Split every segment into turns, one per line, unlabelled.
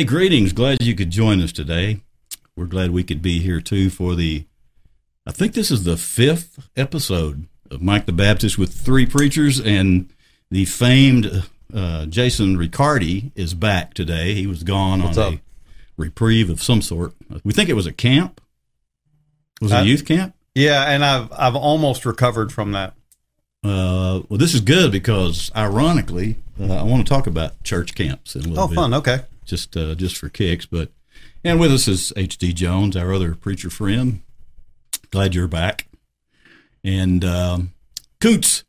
Hey, greetings. Glad you could join us today. We're glad we could be here too for the, I think this is the fifth episode of Mike the Baptist with three preachers, and the famed uh, Jason Ricciardi is back today. He was gone
What's
on
up?
a reprieve of some sort. We think it was a camp. Was it
Uh,
a youth camp?
Yeah, and I've I've almost recovered from that.
Uh, well, this is good because, ironically, uh, I want to talk about church camps in a little
Oh,
bit.
fun. Okay.
Just uh, just for kicks. But and with us is H.D. Jones, our other preacher friend. Glad you're back. And um, Koontz,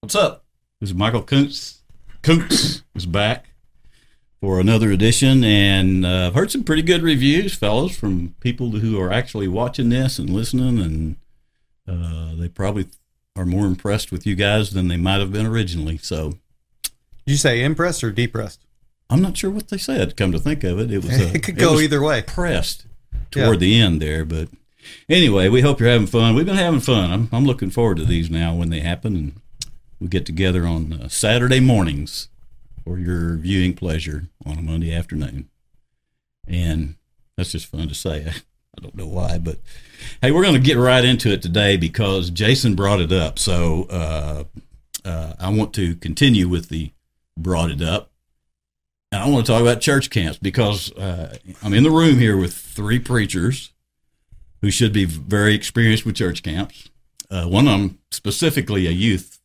What's up?
this is Michael Coots. Coots is back for another edition, and uh, I've heard some pretty good reviews, fellows, from people who are actually watching this and listening, and uh, they probably are more impressed with you guys than they might have been originally. So
Did you say impressed or depressed?
I'm not sure what they said. Come to think of it, it was uh,
it could go
was
either way.
pressed toward the end there. But anyway, we hope you're having fun. We've been having fun. I'm, I'm looking forward to these now when they happen, and we get together on uh, Saturday mornings for your viewing pleasure on a Monday afternoon. And that's just fun to say. I don't know why, but hey, we're going to get right into it today because Jason brought it up. So uh, uh, I want to continue with the brought it up. And I want to talk about church camps because uh, I'm in the room here with three preachers who should be very experienced with church camps. Uh, one of them specifically a youth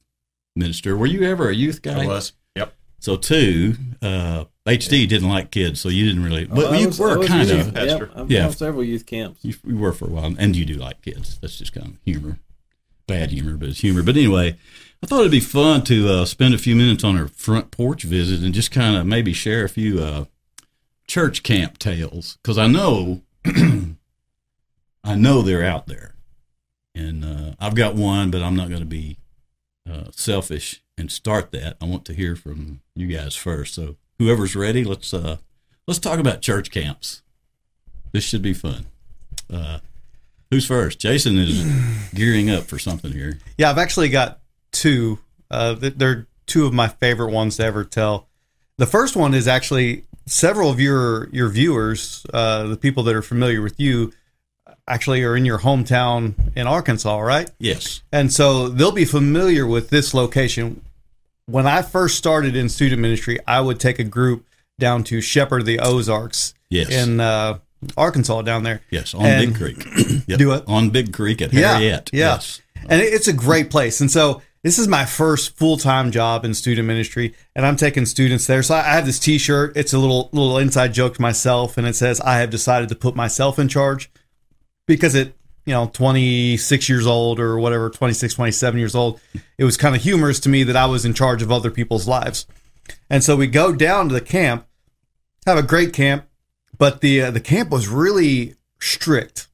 minister. Were you ever a youth guy?
I was. Yep.
So two, uh, HD didn't like kids, so you didn't really. But
Well,
you
was-
were kind of.
pastor.
Yep, I've
Yeah.
on several youth camps.
You, you were for a while, and you do like kids. That's just kind of humor, bad humor, but it's humor. But anyway, I thought it'd be fun to uh, spend a few minutes on our front porch visit and just kind of maybe share a few uh, church camp tales because I know, I know they're out there, and uh, I've got one, but I'm not going to be uh, selfish and start that. I want to hear from you guys first. So whoever's ready, let's uh, let's talk about church camps. This should be fun. Uh, who's first? Jason is gearing up for something here.
Yeah, I've actually got two. Uh, they're two of my favorite ones to ever tell. The first one is actually several of your your viewers, uh, the people that are familiar with you, actually are in your hometown in Arkansas, right?
Yes.
And so they'll be familiar with this location. When I first started in student ministry, I would take a group down to Shepherd of the Ozarks
Yes.
in uh, Arkansas down there.
yes. On
and-
Big Creek. Yep.
Do it.
On Big Creek at Harriet.
yeah.
Yes.
and it's a great place. And so this is my first full time job in student ministry, and I'm taking students there. So I have this T-shirt. It's a little little inside joke to myself, and it says, "I have decided to put myself in charge," because it. You know, 26 years old or whatever, 26, 27 years old. It was kind of humorous to me that I was in charge of other people's lives. And so we go down to the camp, have a great camp, but the uh, the camp was really strict,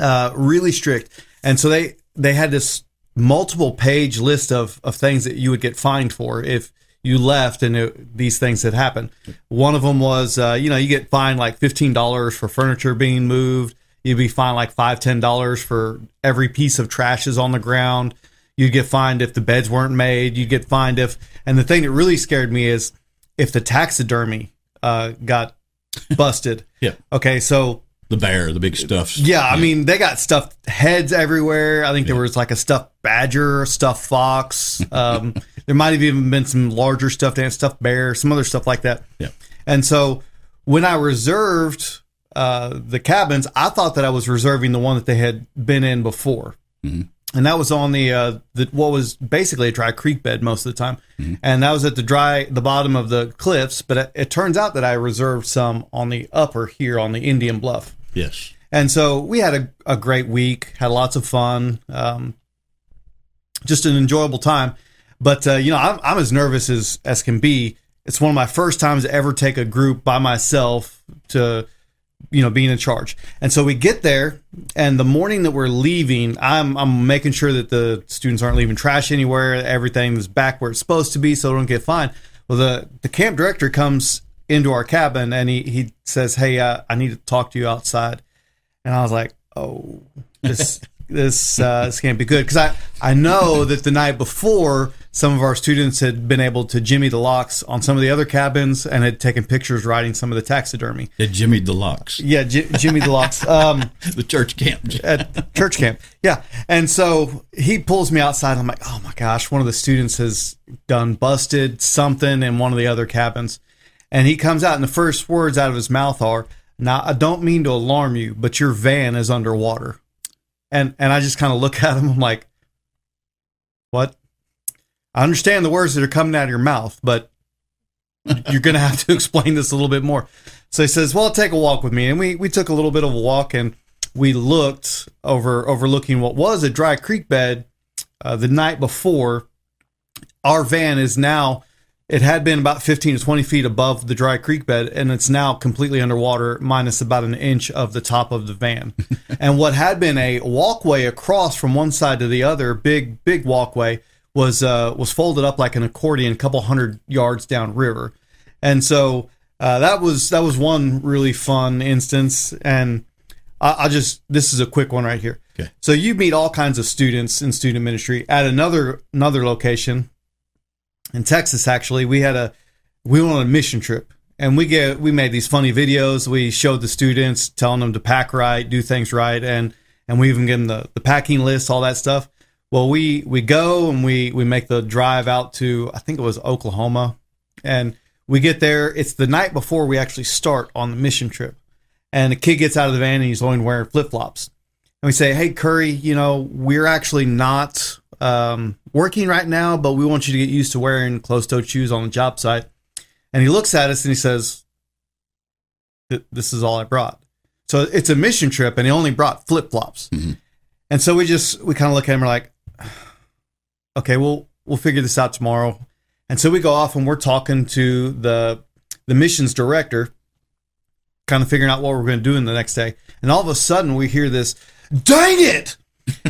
uh, really strict, and so they they had this multiple page list of of things that you would get fined for if you left and it, these things had happened. One of them was uh, you know you get fined like fifteen dollars for furniture being moved. You'd be fined like five ten dollars for every piece of trash is on the ground. You'd get fined if the beds weren't made. You'd get fined if, and the thing that really scared me is if the taxidermy uh, got busted.
Yeah.
Okay, so
The bear, the big stuffed.
yeah, I mean they got stuffed heads everywhere. I think there was like a stuffed badger, stuffed fox. Um, there might have even been some larger stuffed ant, stuffed bear, some other stuff like that.
Yeah.
And so when I reserved uh, the cabins, I thought that I was reserving the one that they had been in before.
Mhm.
And that was on the uh, the what was basically a dry creek bed most of the time, and that was at the dry the bottom of the cliffs. But it, it turns out that I reserved some on the upper here on the Indian Bluff.
Yes.
And so we had a, a great week, had lots of fun, um, just an enjoyable time. But, uh, you know, I'm, I'm as nervous as, as can be. It's one of my first times to ever take a group by myself to, you know, being in charge. And so we get there, and the morning that we're leaving, I'm, I'm making sure that the students aren't leaving trash anywhere, everything is back where it's supposed to be so they don't get fined. Well, the, the camp director comes into our cabin and he, he says, Hey, uh, I need to talk to you outside. And I was like, oh, this this uh, this can't be good because I I know that the night before some of our students had been able to jimmy the locks on some of the other cabins and had taken pictures riding some of the taxidermy.
It Jimmy the locks.
Yeah, J- Jimmy the locks. Um,
the church camp.
at church camp. Yeah. And so he pulls me outside. I'm like, oh my gosh, one of the students has done busted something in one of the other cabins. And he comes out, and the first words out of his mouth are, Now, I don't mean to alarm you, but your van is underwater. And and I just kind of look at him. I'm like, what? I understand the words that are coming out of your mouth, but you're going to have to explain this a little bit more. So he says, well, take a walk with me. And we, we took a little bit of a walk and we looked over, overlooking what was a dry creek bed uh, the night before. Our van is now, it had been about 15 to 20 feet above the dry creek bed, and it's now completely underwater, minus about an inch of the top of the van. and what had been a walkway across from one side to the other, big, big walkway, was uh, was folded up like an accordion, a couple hundred yards downriver, and so uh, that was that was one really fun instance. And I, I'll just this is a quick one right here.
Okay.
So you meet all kinds of students in student ministry at another another location in Texas. Actually, we had a we went on a mission trip, and we get we made these funny videos. We showed the students, telling them to pack right, do things right, and and we even give them the the packing list, all that stuff. Well, we we go and we we make the drive out to I think it was Oklahoma, and we get there. It's the night before we actually start on the mission trip, and the kid gets out of the van and he's only wearing flip flops, and we say, "Hey, Curry, you know we're actually not um, working right now, but we want you to get used to wearing closed-toed shoes on the job site." And he looks at us and he says, "This is all I brought." So it's a mission trip, and he only brought flip flops.
Mm-hmm.
And so we just we kind of look at him, and we're like, okay, we'll we'll figure this out tomorrow. And so we go off and we're talking to the the missions director, kind of figuring out what we're going to do in the next day. And all of a sudden we hear this, dang it!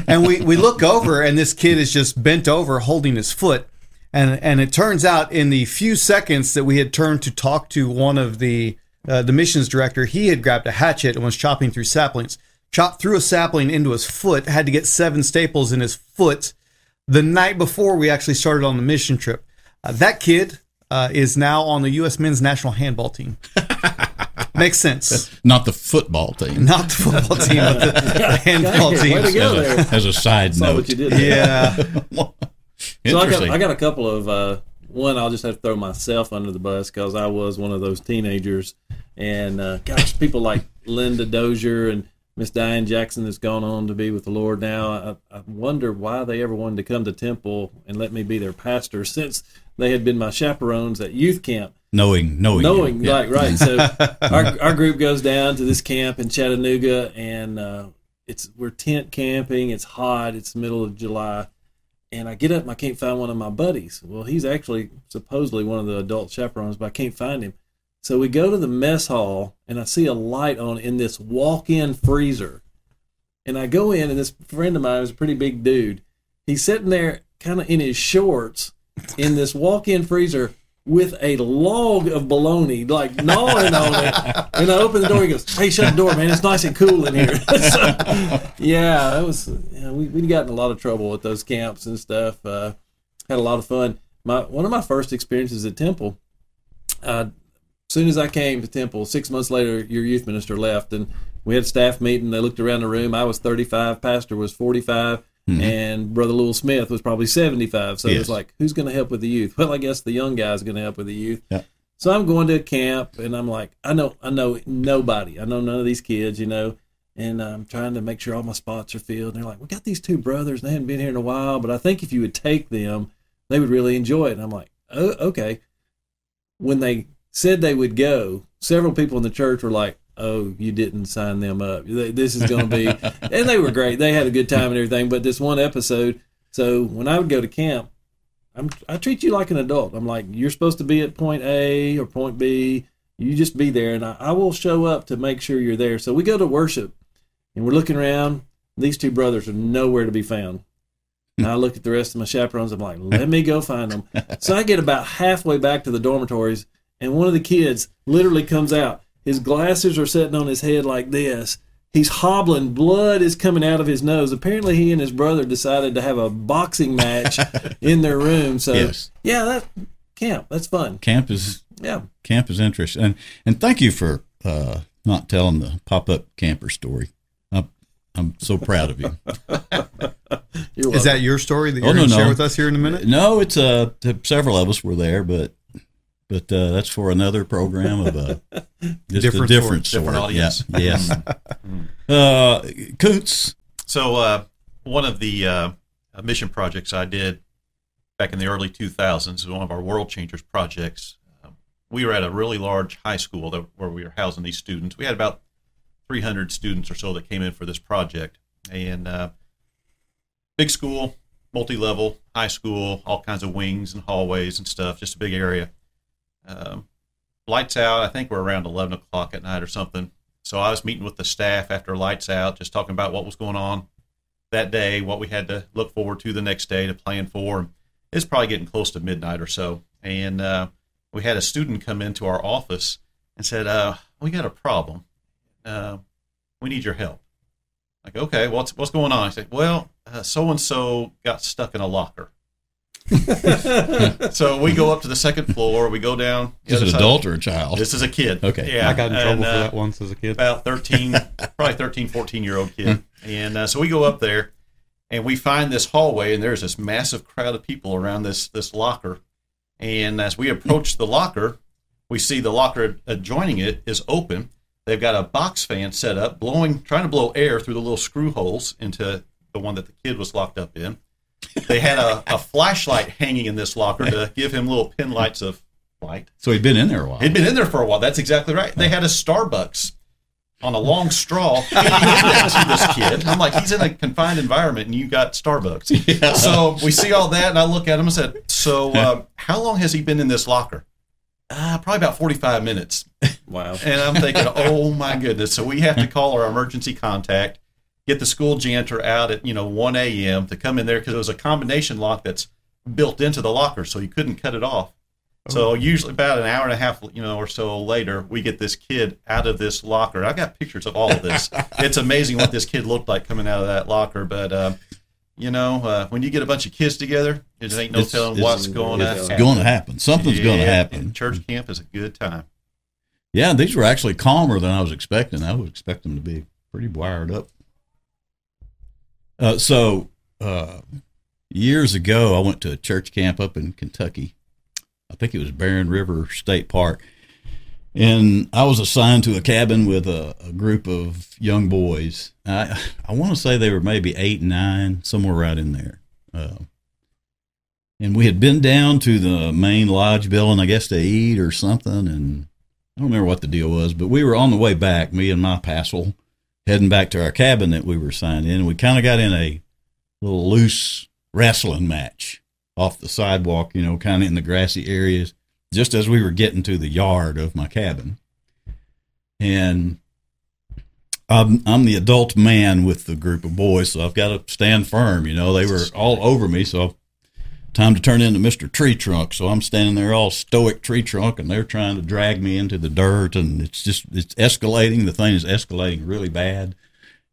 And we we look over and this kid is just bent over holding his foot. And and it turns out in the few seconds that we had turned to talk to one of the uh, the missions director, he had grabbed a hatchet and was chopping through saplings chopped through a sapling into his foot, had to get seven staples in his foot the night before we actually started on the mission trip. Uh, that kid uh, is now on the U.S. men's national handball team. Makes sense.
Not the football team.
Not the football team, but the, the handball
Way
team.
to go
as,
there.
a, as a side
Saw
note.
what you did. there.
Yeah.
So I got, I got a couple of uh, one. I'll just have to throw myself under the bus because I was one of those teenagers, and uh, gosh, people like Linda Dozier and Miss Diane Jackson that's gone on to be with the Lord now. I, I wonder why they ever wanted to come to Temple and let me be their pastor since they had been my chaperones at youth camp.
knowing, knowing,
Knowing,
you. Yeah.
right, right. So our, our group goes down to this camp in Chattanooga, and uh, it's we're tent camping. It's hot. It's the middle of July, and I get up and I can't find one of my buddies. Well, he's actually supposedly one of the adult chaperones, but I can't find him. So we go to the mess hall, and I see a light on in this walk-in freezer, and I go in, and this friend of mine is a pretty big dude. He's sitting there, kind of in his shorts, in this walk-in freezer with a log of bologna, like gnawing on it. And I open the door. He goes, "Hey, shut the door, man. It's nice and cool in here." so, yeah, that was. We we got in a lot of trouble with those camps and stuff. Uh, had a lot of fun. My one of my first experiences at Temple. Uh, as soon as I came to Temple, six months later, your youth minister left, and we had a staff meeting. They looked around the room. I was 35, pastor was 45, Mm-hmm. and Brother Lewis Smith was probably 75. So it
Yes.
was like, who's going to help with the youth? Well, I guess the young guy's going to help with the youth.
Yeah.
So I'm going to a camp, and I'm like, I know, I know nobody. I know none of these kids, you know. And I'm trying to make sure all my spots are filled. And they're like, we got these two brothers, and they hadn't been here in a while, but I think if you would take them, they would really enjoy it. And I'm like, oh, okay. When they said they would go, several people in the church were like, "Oh, you didn't sign them up. This is going to be," and they were great. They had a good time and everything. But this one episode, so when I would go to camp, I'm, I treat you like an adult. I'm like, you're supposed to be at point A or point B. You just be there, and I, I will show up to make sure you're there. So we go to worship, and we're looking around. These two brothers are nowhere to be found. And I look at the rest of my chaperones. I'm like, let me go find them. So I get about halfway back to the dormitories, and one of the kids literally comes out. His glasses are sitting on his head like this, He's hobbling. Blood is coming out of his nose. Apparently, he and his brother decided to have a boxing match in their room. So,
Yes.
yeah, that camp. That's fun.
Camp is
Yeah.
camp is interesting, and and thank you for uh, not telling the pop up camper story. I'm I'm so proud of you.
Is that your story that you're
Oh, no,
going to share with us here in a minute?
No, it's uh several of us were there, but but uh, that's for another program of uh, just
Different
a different
sort,
sort.
different audience.
Yeah, yes. uh, Coots.
So uh, one of the uh, mission projects I did back in the early 2000s was one of our World Changers projects. Um, we were at a really large high school that, where we were housing these students. We had about 300 students or so that came in for this project, and uh, big school, multi-level, high school, all kinds of wings and hallways and stuff. Just a big area. Um, lights out. I think we're around 11 o'clock at night or something. So I was meeting with the staff after lights out, just talking about what was going on that day, what we had to look forward to the next day to plan for. It's probably getting close to midnight or so, and uh, we had a student come into our office and said, uh, "We got a problem. Uh, we need your help." Like, okay, what's what's going on? I said, "Well, so and so got stuck in a locker." so we go up to the second floor. We go down.
Is
other
it
side-
adult or a child?
This is a kid.
Okay.
Yeah.
I got in trouble
and,
for
uh,
that once as a kid.
about 13 probably 13 14 year old kid and uh, so we go up there and we find this hallway and there's this massive crowd of people around this this locker and as we approach the locker we see the locker adjoining it is open they've got a box fan set up blowing trying to blow air through the little screw holes into the one that the kid was locked up in they had a, a flashlight hanging in this locker to give him little pin lights of light
So he'd been in there a while.
He'd been in there for a while. That's exactly right. They had a Starbucks on a long straw to this kid. I'm like, he's in a confined environment, and you got Starbucks. So we see all that, and I look at him and said, "So, um, how long has he been in this locker?" Uh, probably about 45 minutes.
Wow.
And I'm thinking, oh my goodness. So we have to call our emergency contact, get the school janitor out at, you know, 1 a.m. to come in there because it was a combination lock that's built into the locker, so you couldn't cut it off. So usually about an hour and a half, you know, or so later, we get this kid out of this locker. I've got pictures of all of this. it's amazing what this kid looked like coming out of that locker. But uh, you know, uh, when you get a bunch of kids together, there ain't no
It's-
telling
it's-
what's going to happen.
going to happen. Something's going to happen.
Church camp is a good time.
Yeah, these were actually calmer than I was expecting. I would expect them to be pretty wired up. Uh, so, uh, years ago, I went to a church camp up in Kentucky. I think it was Barren River State Park. And I was assigned to a cabin with a, a group of young boys. I, I want to say they were maybe eight, nine, somewhere right in there. Uh, and we had been down to the main lodge building, I guess, to eat or something. And I don't remember what the deal was, but we were on the way back, me and my passel, heading back to our cabin that we were assigned in. We kind of got in a little loose wrestling match off the sidewalk, you know, kind of in the grassy areas, just as we were getting to the yard of my cabin. And I'm, I'm the adult man with the group of boys, so I've got to stand firm. You know, they were all over me, so time to turn into Mr. Tree Trunk. So I'm standing there all stoic tree trunk and they're trying to drag me into the dirt and it's just, it's escalating. The thing is escalating really bad.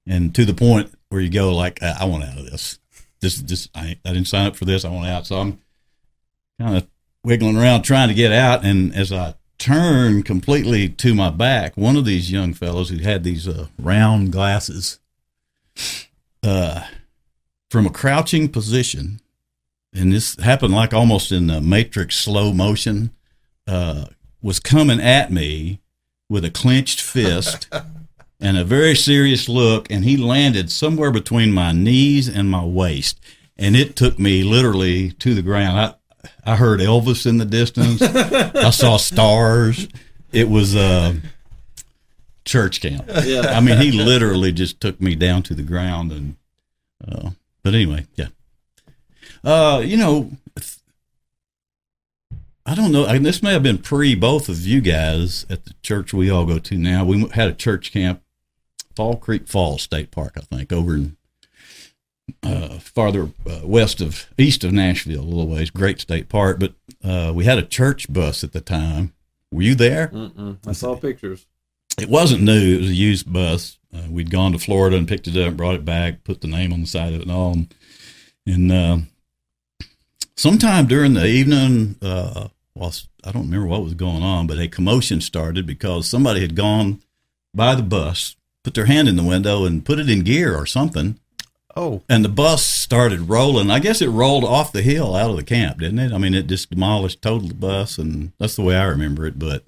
And to the point where you go like, I, I want out of this. This, this, I, I didn't sign up for this. I want out. So I'm kind of wiggling around trying to get out. And as I turn completely to my back, one of these young fellows who had these uh, round glasses, uh, from a crouching position, and this happened like almost in the Matrix slow motion, uh, was coming at me with a clenched fist and a very serious look, and he landed somewhere between my knees and my waist, and it took me literally to the ground. I I heard Elvis in the distance. I saw stars. It was uh, church camp.
Yeah.
I mean, he literally just took me down to the ground, and uh, but anyway, yeah. Uh, you know, I don't know. I, this may have been pre both of you guys at the church we all go to now. We had a church camp, Fall Creek Falls State Park, I think, over in uh, farther uh, west of east of Nashville, a little ways. Great state park, but uh, we had a church bus at the time. Were you there?
Mm-mm. I saw pictures.
it wasn't new. It was a used bus. Uh, we'd gone to Florida and picked it up, brought it back, put the name on the side of it and all. And uh, sometime during the evening, uh, well, I don't remember what was going on, but a commotion started because somebody had gone by the bus, put their hand in the window, and put it in gear or something.
Oh,
And the bus started rolling. I guess it rolled off the hill out of the camp, didn't it? I mean, it just demolished, totaled the bus, and that's the way I remember it. But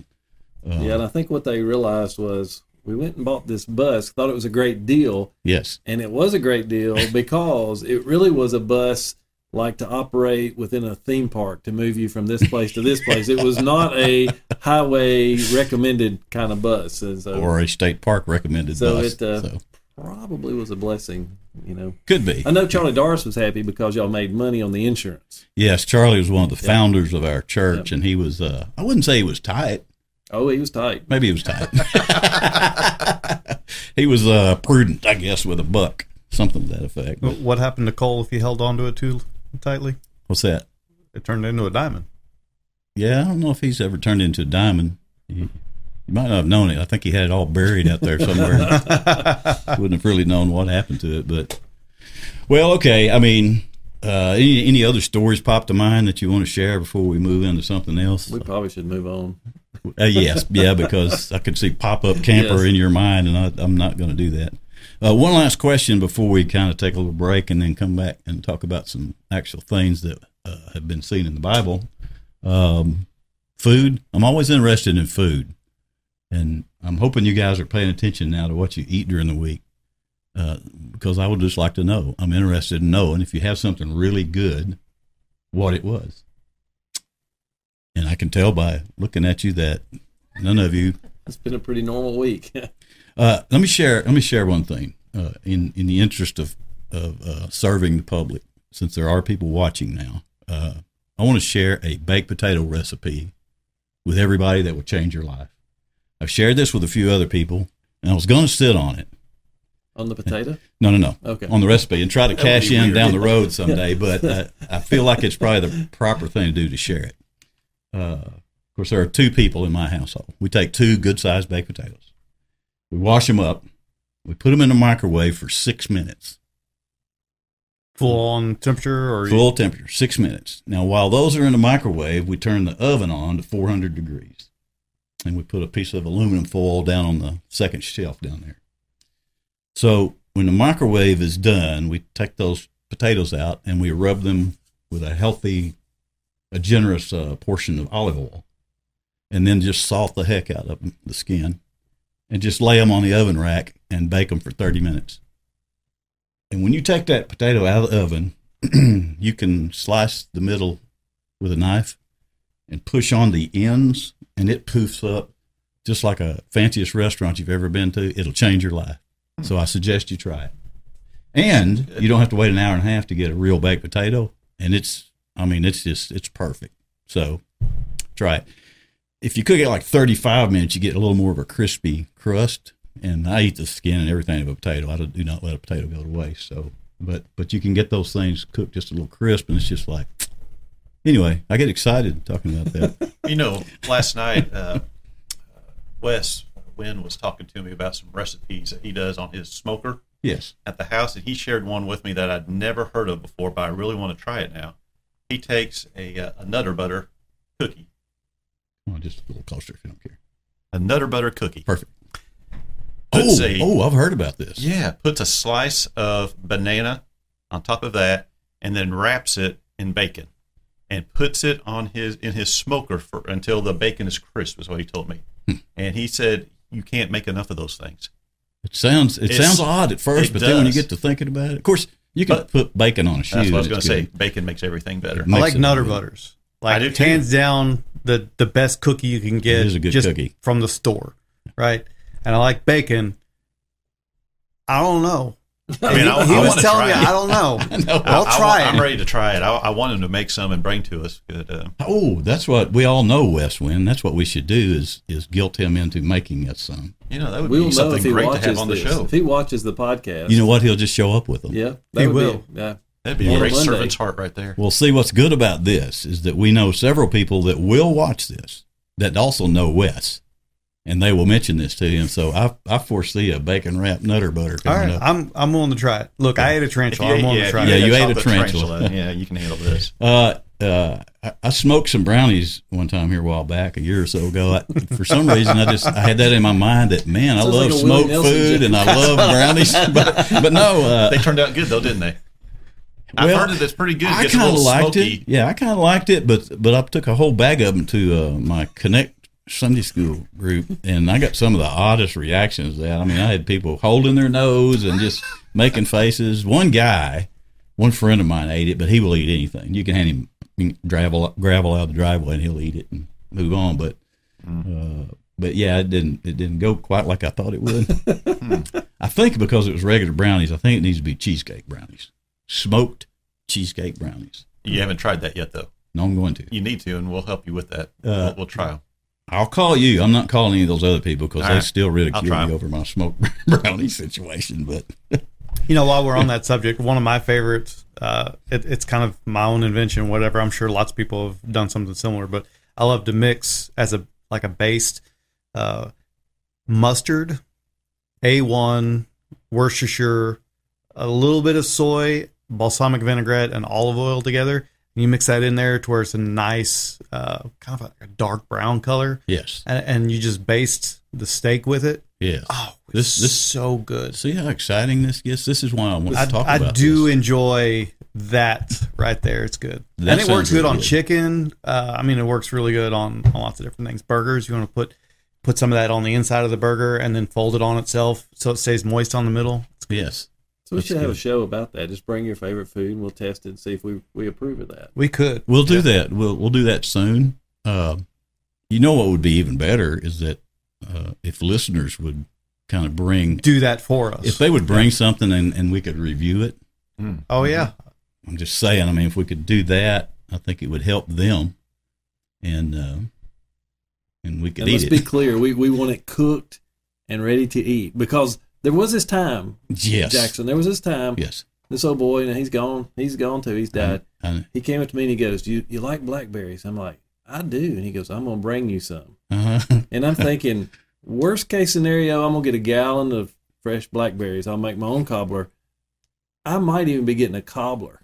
uh,
Yeah, and I think what they realized was we went and bought this bus, thought it was a great deal,
yes,
and it was a great deal because it really was a bus like to operate within a theme park to move you from this place to this place. It was not a highway recommended kind of bus, and so
or a state park recommended
So
bus.
it, uh,
so
probably was a blessing. You know,
could be.
I know Charlie Doris was happy because y'all made money on the insurance.
Yes, Charlie was one of the founders of our church, and he was. Uh, I wouldn't say he was tight.
Oh, he was tight.
Maybe he was tight. he was uh, prudent, I guess, with a buck, something to that effect.
But what happened to coal if he held onto it too tightly?
What's that?
It turned into a diamond.
Yeah, I don't know if he's ever turned into a diamond. He, you might not have known it. I think he had it all buried out there somewhere. Wouldn't have really known what happened to it, but well, okay. I mean, uh, any any other stories pop to mind that you want to share before we move into something else?
We probably should move on.
Uh, yes, yeah, because I could see pop up camper
Yes.
in your mind, and I, I'm not going to do that. Uh, one last question before we kind of take a little break and then come back and talk about some actual things that uh, have been seen in the Bible. Um, food. I'm always interested in food, and I'm hoping you guys are paying attention now to what you eat during the week, uh, because I would just like to know. I'm interested in knowing if you have something really good, what it was. And I can tell by looking at you that none of you
It's been a pretty normal week.
uh, let me share. Let me share one thing. Uh, in in the interest of of uh, serving the public, since there are people watching now, uh, I want to share a baked potato recipe with everybody that will change your life. I've shared this with a few other people, and I was going to sit on it.
on the potato.
No, no, no.
Okay.
On the recipe and try to
That
cash in
weird.
down the road someday, but uh, I feel like it's probably the proper thing to do to share it. Uh, of course, there are two people in my household. We take two good sized baked potatoes. We wash them up. We put them in the microwave for six minutes,
Full on temperature or
full temperature, six minutes. Now, while those are in the microwave, we turn the oven on to 400 degrees. And we put a piece of aluminum foil down on the second shelf down there. So when the microwave is done, we take those potatoes out and we rub them with a healthy, a generous uh, portion of olive oil, and then just salt the heck out of 'em, the skin, and just lay them on the oven rack and bake them for 30 minutes. And when you take that potato out of the oven, you can slice the middle with a knife and push on the ends, and it poofs up just like a fanciest restaurant you've ever been to. It'll change your life. So I suggest you try it. And you don't have to wait an hour and a half to get a real baked potato. And it's, I mean, it's just, it's perfect. So try it. If you cook it like 35 minutes, you get a little more of a crispy crust. And I eat the skin and everything of a potato. I do not let a potato go to waste. So, but, but you can get those things cooked just a little crisp and it's just like, anyway, I get excited talking about that.
You know, last night, uh, uh, Wes Wynn was talking to me about some recipes that he does on his smoker
yes.
at the house, and he shared one with me that I'd never heard of before, but I really want to try it now. He takes a, uh, a Nutter Butter cookie,
Oh, just a little closer if you don't care.
a Nutter Butter cookie.
Perfect.
Puts
Oh,
a-
oh, I've heard about this.
Yeah, puts a slice of banana on top of that, and then wraps it in bacon, and puts it on his in his smoker for until the bacon is crisp. Is what he told me,
Hmm.
and he said you can't make enough of those things.
It sounds it
It's-
sounds odd at first,
it
but then when you get to thinking about it, of course, you can
But-
put bacon on a shoe.
That's what I was going
it's
to say. Bacon makes everything better.
It
I like
it
Nutter
good.
Butters. Like
I do too.
hands down the the best cookie you can get
It is a good
just
cookie.
from the store, right? And I like bacon. I don't know.
I mean,
he,
I,
he
I
was telling me,
it.
I don't know.
know.
I'll
I- I
try
want-
it.
I'm ready to try it. I, I want him to make some and bring to us. Good. Uh,
Oh, that's what we all know, Wes Wynn. That's what we should do is is guilt him into making us some.
you know, that would
We'll
be something
if he
great to
watches
have on the show.
If he watches the podcast,
You know what? He'll just show up with them.
yeah,
He will.
Be, yeah,
That'd be a great
Monday.
servant's heart right there.
Well, see what's good about this is that we know several people that will watch this that also know Wes, and they will mention this to him. So I I foresee a bacon wrapped nutter butter
All
coming
right,
up.
I'm I'm willing to try it. Look, I ate a
If
tarantula. I'm willing to
if
try
Yeah,
it.
you ate a
chocolate
tarantula.
yeah, you can handle this.
Uh, uh, I, I smoked some brownies one time here a while back, a year or so ago. I, for some reason, I just I had that in my mind that man, I
Sounds
love
like
smoked food and I love brownies, but but no, uh,
They turned out good though, didn't they? I've
Well,
heard that it's pretty good.
I
Gets a
kind of liked
smoky.
it. Yeah, I kind of liked it, but but I took a whole bag of them to uh, my Connect Sunday School group, and I got some of the oddest reactions. to That I mean, I had people holding their nose and just making faces. One guy, one friend of mine ate it, but he will eat anything. You can hand him gravel gravel out of the driveway, and he'll eat it and move on. But uh, but yeah, it didn't it didn't go quite like I thought it would. I think because it was regular brownies, I think it needs to be cheesecake brownies, smoked cheesecake brownies.
You haven't tried that yet though.
No, I'm going to.
You need to, and we'll help you with that.
Uh,
we'll, we'll try 'em.
I'll call you. I'm not calling any of those other people because
All
they
right.
still
I'll
ridicule
try
me
'em.
over my smoked brownie situation. But
You know, while we're on that subject, one of my favorites, uh, it, it's kind of my own invention, whatever. I'm sure lots of people have done something similar, but I love to mix as a like a based uh, mustard, A1, Worcestershire, a little bit of soy, balsamic vinaigrette, and olive oil together. And you mix that in there to where it's a nice, uh, kind of a dark brown color,
yes,
and, and you just baste the steak with it.
yes.
Oh,
This-
this so good.
See how exciting this gets. This is why I want to
I,
talk
I
about.
do
this.
enjoy that right there. It's good,
That
and it works good
really
on
good.
chicken. Uh, I mean, it works really good on, on lots of different things. Burgers, you want to put put some of that on the inside of the burger and then fold it on itself so it stays moist on the middle.
Yes,
So we
That's
should have a show about that. Just bring your favorite food and we'll test it and see if we, we approve of that.
We could.
we'll do that. We'll we'll do that soon. Uh, you know what would be even better is that uh, if listeners would kind of bring
do that for us.
if they would bring something and, and we could review it.
Mm.
oh yeah,
I'm just saying. I mean, if we could do that, I think it would help them, and uh, and we could
And
eat
let's
it.
be clear, we, we want it cooked and ready to eat because there was this time,
yes,
Jackson, there was this time,
Yes,
this old boy, and he's gone, he's gone too, he's died.
I,
He came up to me and he goes, "Do you, you like blackberries?" I'm like, "I do," and he goes, "I'm gonna bring you some."
uh,
And I'm thinking, worst case scenario, I'm gonna get a gallon of fresh blackberries. I'll make my own cobbler. I might even be getting a cobbler.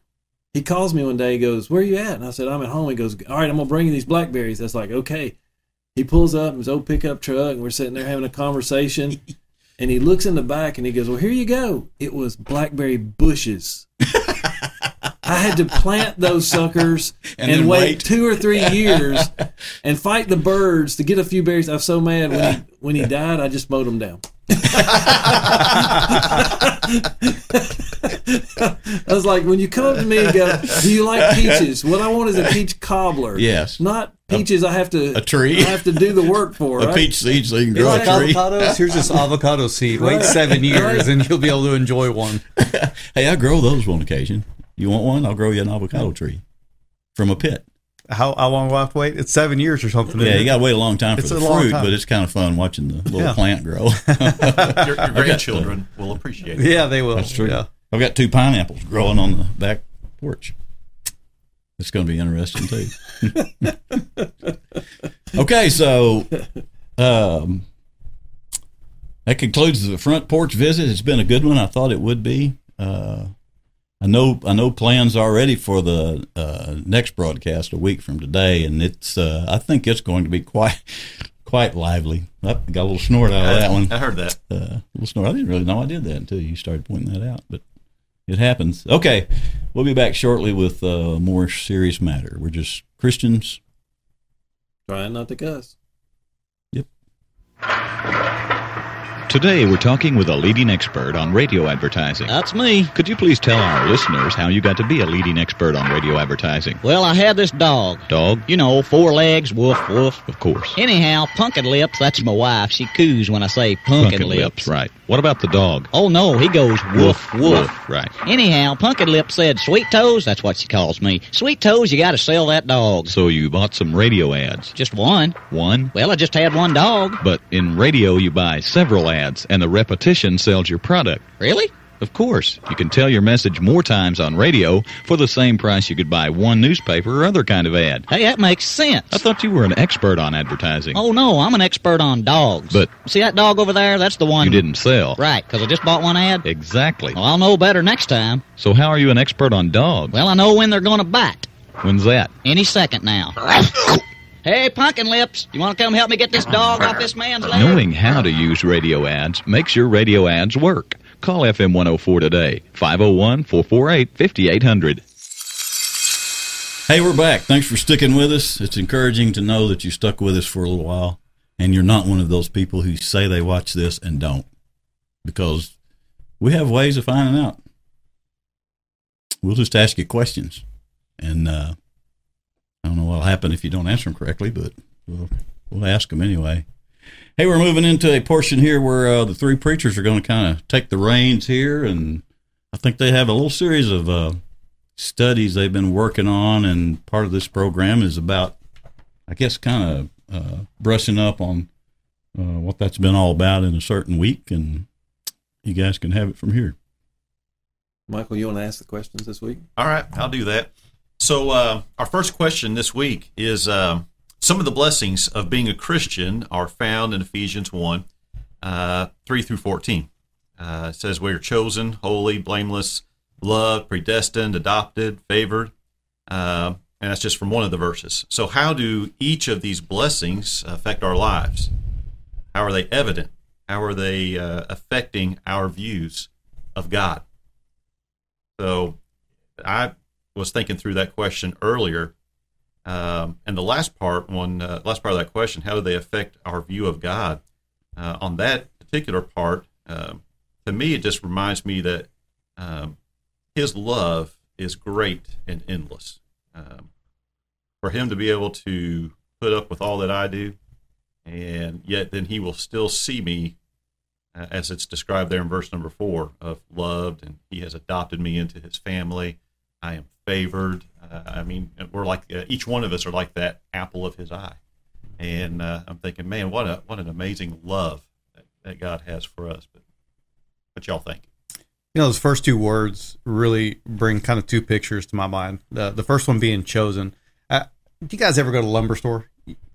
He calls me one day. He goes, "Where are you at?" And I said, "I'm at home." He goes, "All right, I'm gonna bring you these blackberries." That's like, okay. He pulls up in his old pickup truck, and we're sitting there having a conversation. And he looks in the back and he goes, Well, here you go. It was blackberry bushes. I had to plant those suckers
And
and, wait,
wait.
two or three years and fight the birds to get a few berries. I was so mad when he when he died. I just mowed them down. I was like, when you come up to me and go, "Do you like peaches?" What I want is a peach cobbler.
Yes.
not peaches. I have to
a tree.
I have to do the work for.
a
right?
peach seed so you can
You
grow
like
a tree.
avocados? Here's this avocado seed. Wait
Right.
seven years and you'll be able to enjoy one.
Hey, I grow those on occasion. You want one? I'll grow you an avocado tree from a pit.
How, how long will I have to wait? It's seven years or something.
Yeah, you got to wait a long time
It's
for
a
the
long
fruit,
time.
but it's kind of fun watching the little
Yeah.
plant grow.
Your, your grandchildren will appreciate it.
yeah, they will.
That's true.
Yeah.
I've got two pineapples growing on the back porch. It's going to be interesting too. okay, so um, that concludes the front porch visit. It's been a good one. I thought it would be. Uh, I know. I know plans already for the uh, next broadcast a week from today, and it's. Uh, I think it's going to be quite, quite lively. Oh, got a little snort out of that one
I heard that.
uh, little snort. I didn't really know I did that until you started pointing that out, but it happens. Okay, we'll be back shortly with a more serious matter. We're just Christians.
Trying not to cuss.
Today, we're talking with a leading expert on radio advertising.
That's me.
Could you please tell our listeners how you got to be a leading expert on radio advertising?
Well, I had this dog.
Dog?
You know, four legs, woof, woof.
Of course.
Anyhow, Punkin Lips, that's my wife. She coos when I say Punkin,
Pumpkin
Lips.
right. What about the dog?
Oh, no, he goes woof, woof, woof.
Right.
Anyhow, Punkin Lips said, Sweet Toes, that's what she calls me. Sweet Toes, you gotta sell that dog.
So you bought some radio ads.
Just one.
One?
Well, I just had one dog.
But in radio, you buy several ads, and the repetition sells your product.
Really?
Of course, you can tell your message more times on radio for the same price you could buy one newspaper or other kind of ad.
Hey, that makes sense.
I thought you were an expert on advertising.
Oh no, I'm an expert on dogs.
But-
see that dog over there? That's the one.
You didn't sell.
Right, because I just bought one ad.
Exactly.
Well, I'll know better next time.
So how are you an expert on dogs?
Well, I know when they're going to bite.
When's that?
Any second now. hey, Pumpkin Lips, you want to come help me get this dog off this man's leg?
Knowing how to use radio ads makes your radio ads work. Call FM 104 today, 501 448 5800.
Hey, we're back. Thanks for sticking with us. It's encouraging to know that you stuck with us for a little while and you're not one of those people who say they watch this and don't because we have ways of finding out. We'll just ask you questions. And uh, I don't know what'll happen if you don't answer them correctly, but we'll, we'll ask them anyway. Hey, we're moving into a portion here where uh, the three preachers are going to kind of take the reins here, and I think they have a little series of uh, studies they've been working on, and part of this program is about, I guess, kind of uh, brushing up on uh, what that's been all about in a certain week, and you guys can have it from here.
Michael, you want to ask the questions this week?
All right, I'll do that. So, uh, our first question this week is um, some of the blessings of being a Christian are found in Ephesians 1 uh, 3 through 14. Uh, it says, We are chosen, holy, blameless, loved, predestined, adopted, favored. Uh, and that's just from one of the verses. So, how do each of these blessings affect our lives? How are they evident? How are they uh, affecting our views of God? So, I was thinking through that question earlier, um, and the last part, one uh, last part of that question, how do they affect our view of God? Uh, on that particular part, um, to me, it just reminds me that um, His love is great and endless. Um, for Him to be able to put up with all that I do, and yet then He will still see me uh, as it's described there in verse number four of loved and he has adopted me into his family i am favored uh, i mean we're like uh, each one of us are like that apple of his eye and uh, i'm thinking man what a what an amazing love that, that god has for us but what y'all think
You know, those first two words really bring kind of two pictures to my mind. The the first one being chosen. Uh, do you guys ever go to the lumber store?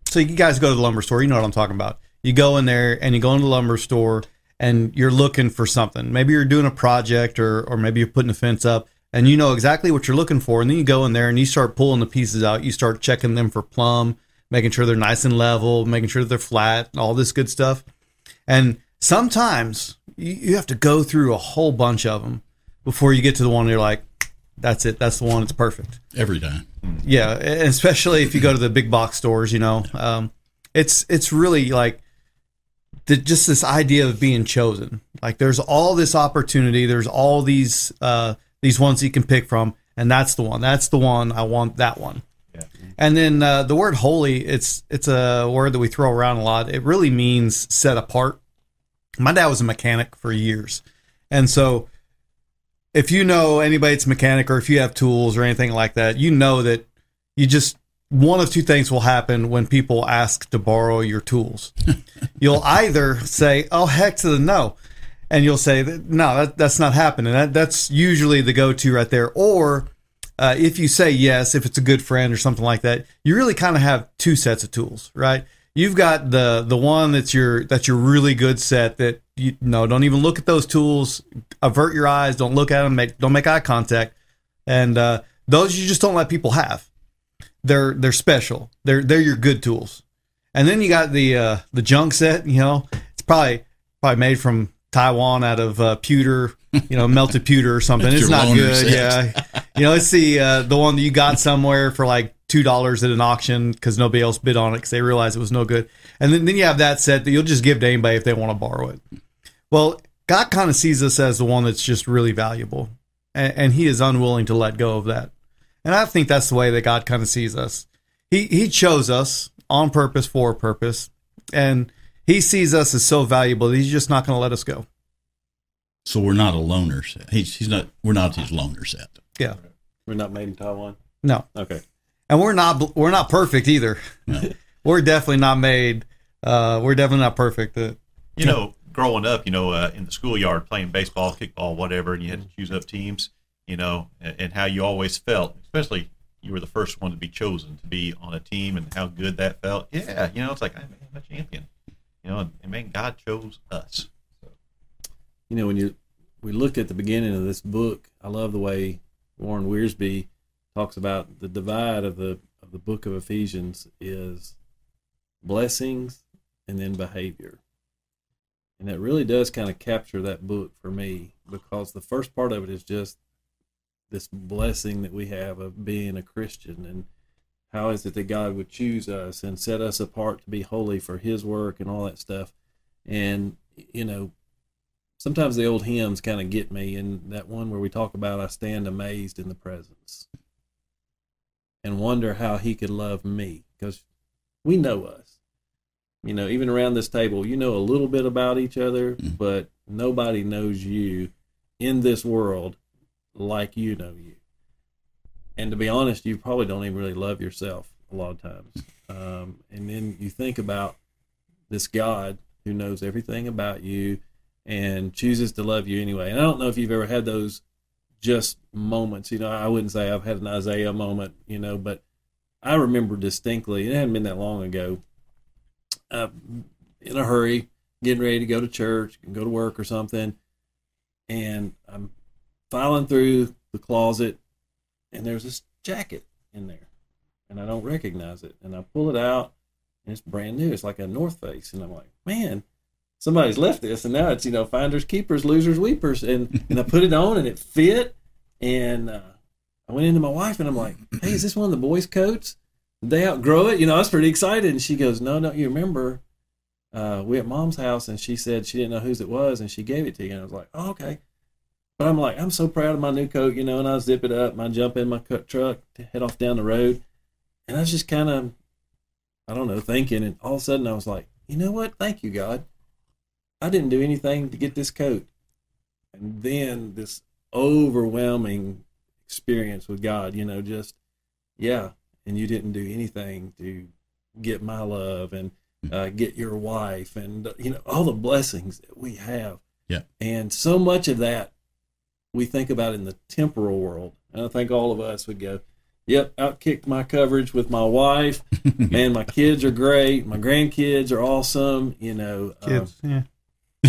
So you guys go to the lumber store, you know what I'm talking about. You go in there and you go into the lumber store and you're looking for something. Maybe you're doing a project or or maybe you're putting a fence up and you know exactly what you're looking for. And then you go in there and you start pulling the pieces out. You start checking them for plumb, making sure they're nice and level, making sure they're flat, all this good stuff. And sometimes you, you have to go through a whole bunch of them before you get to the one you're like, that's it. That's the one. It's perfect.
Every time.
Yeah, and especially if you go to the big box stores, you know, um, it's it's really like the, just this idea of being chosen. Like there's all this opportunity. There's all these uh, these ones you can pick from, and that's the one. That's the one. I want that one. Yeah. And then uh, the word holy, it's it's a word that we throw around a lot. It really means set apart. My dad was a mechanic for years, and so if you know anybody that's a mechanic or if you have tools or anything like that, you know that you just one of two things will happen when people ask to borrow your tools. you'll either say, "Oh heck to the no," and you'll say, "No, that, that's not happening." That, that's usually the go-to right there. Or uh, if you say yes, if it's a good friend or something like that, you really kind of have two sets of tools, right? You've got the the one that's your that's your really good set that you no don't even look at those tools, avert your eyes, don't look at them, make don't make eye contact, and uh, those you just don't let people have. They're they're special. They're they're your good tools. And then you got the uh, the junk set. You know, it's probably probably made from Taiwan out of uh, pewter, you know, melted pewter or something. It's not good.
set.
Yeah, you know, it's the uh, the one that you got somewhere for like two dollars at an auction because nobody else bid on it because they realized it was no good. And then, then you have that set that you'll just give to anybody if they want to borrow it. Well, God kind of sees us as the one that's just really valuable, and, and He is unwilling to let go of that. And I think that's the way that God kind of sees us. He He chose us on purpose for a purpose, and He sees us as so valuable that He's just not going to let us go.
So we're not a loner set. He's, he's not. We're not his loner set.
Yeah,
We're not made in Taiwan.
no,
Okay.
and we're not we're not perfect either.
No.
we're definitely not made. Uh, we're definitely not perfect. Uh,
You know, growing up, you know, uh, in the schoolyard playing baseball, kickball, whatever, and you had to choose up teams, you know, and, and how you always felt, especially you were the first one to be chosen to be on a team and how good that felt. Yeah, you know, it's like, I'm a champion. You know, and, man, God chose us.
you know, when you we look at the beginning of this book, I love the way Warren Wiersbe talks about the divide of the of the book of Ephesians is blessings and then behavior. And that really does kind of capture that book for me because the first part of it is just this blessing that we have of being a Christian and how is it that God would choose us and set us apart to be holy for his work and all that stuff. And you know, sometimes the old hymns kind of get me and that one where we talk about I stand amazed in the presence and wonder how he could love me. Because we know us. You know even around this table you know a little bit about each other mm. but nobody knows you in this world like you know you and to be honest you probably don't even really love yourself a lot of times um, and then you think about this god who knows everything about you and chooses to love you anyway. And I don't know if you've ever had those just moments. You know, I wouldn't say I've had an Isaiah moment, you know, but I remember distinctly, it hadn't been that long ago, uh, in a hurry, getting ready to go to church and go to work or something. And I'm filing through the closet, and there's this jacket in there, and I don't recognize it. And I pull it out, and it's brand new. It's like a North Face. And I'm like, man, somebody's left this and now it's you know finders keepers losers weepers. And and i put it on and it fit. And uh, i went into my wife and i'm like hey is this one of the boys coats? Did they outgrow it. You know i was pretty excited. And she goes no no you remember uh, we at mom's house and she said she didn't know whose it was and she gave it to you. And i was like oh, okay but i'm like i'm so proud of my new coat you know and i zip it up and i jump in my truck to head off down the road and i was just kind of i don't know thinking and all of a sudden i was like you know what thank you god I didn't do anything to get this coat. And then this overwhelming experience with God, you know, just, yeah, and you didn't do anything to get my love and uh, get your wife and, you know, all the blessings that we have.
Yeah.
And so much of that we think about in the temporal world. And I think all of us would go, yep, outkicked my coverage with my wife. Man, my kids are great. My grandkids are awesome. You know, um,
yeah.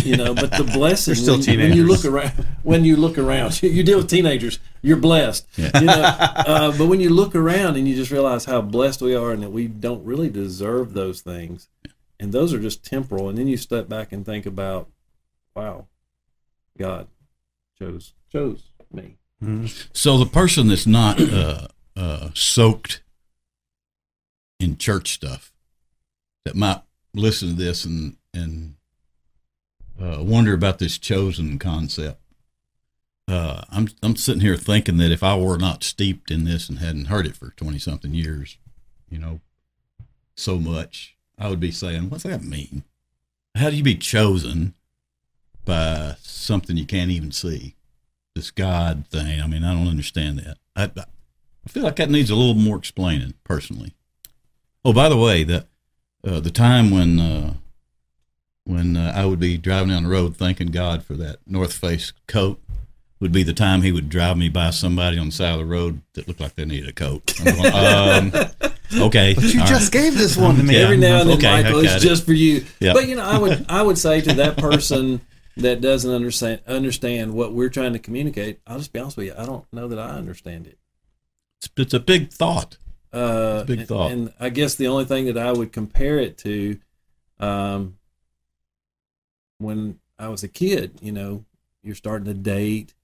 you know but the blessing
They're still
when, when you look around when you look around you, deal with teenagers you're blessed
Yeah.
you know uh, but when you look around and you just realize how blessed we are and that we don't really deserve those things and those are just temporal and then you step back and think about wow god chose chose me
So the person that's not uh, uh, soaked in church stuff that might listen to this and and uh, wonder about this chosen concept. Uh, I'm I'm sitting here thinking that if I were not steeped in this and hadn't heard it for twenty something years, you know, so much, I would be saying, "What's that mean? How do you be chosen by something you can't even see?" This God thing. I mean, I don't understand that. I, I feel like that needs a little more explaining, personally. Oh, by the way, that uh, the time when uh, when uh, I would be driving down the road thanking God for that North Face coat would be the time he would drive me by somebody on the side of the road that looked like they needed a coat. Going, um, okay,
But you
all
just
right.
gave this one to me.
Yeah.
every now and then
Okay,
michael it's
it.
just for you
Yeah.
but you know i would i would say to that person that doesn't understand understand what we're trying to communicate i'll just be honest with you i don't know that i understand it
It's, it's a big thought.
Uh,
Big
and-
thought.
And I guess the only thing that I would compare it to, um, when I was a kid, you know, you're starting to date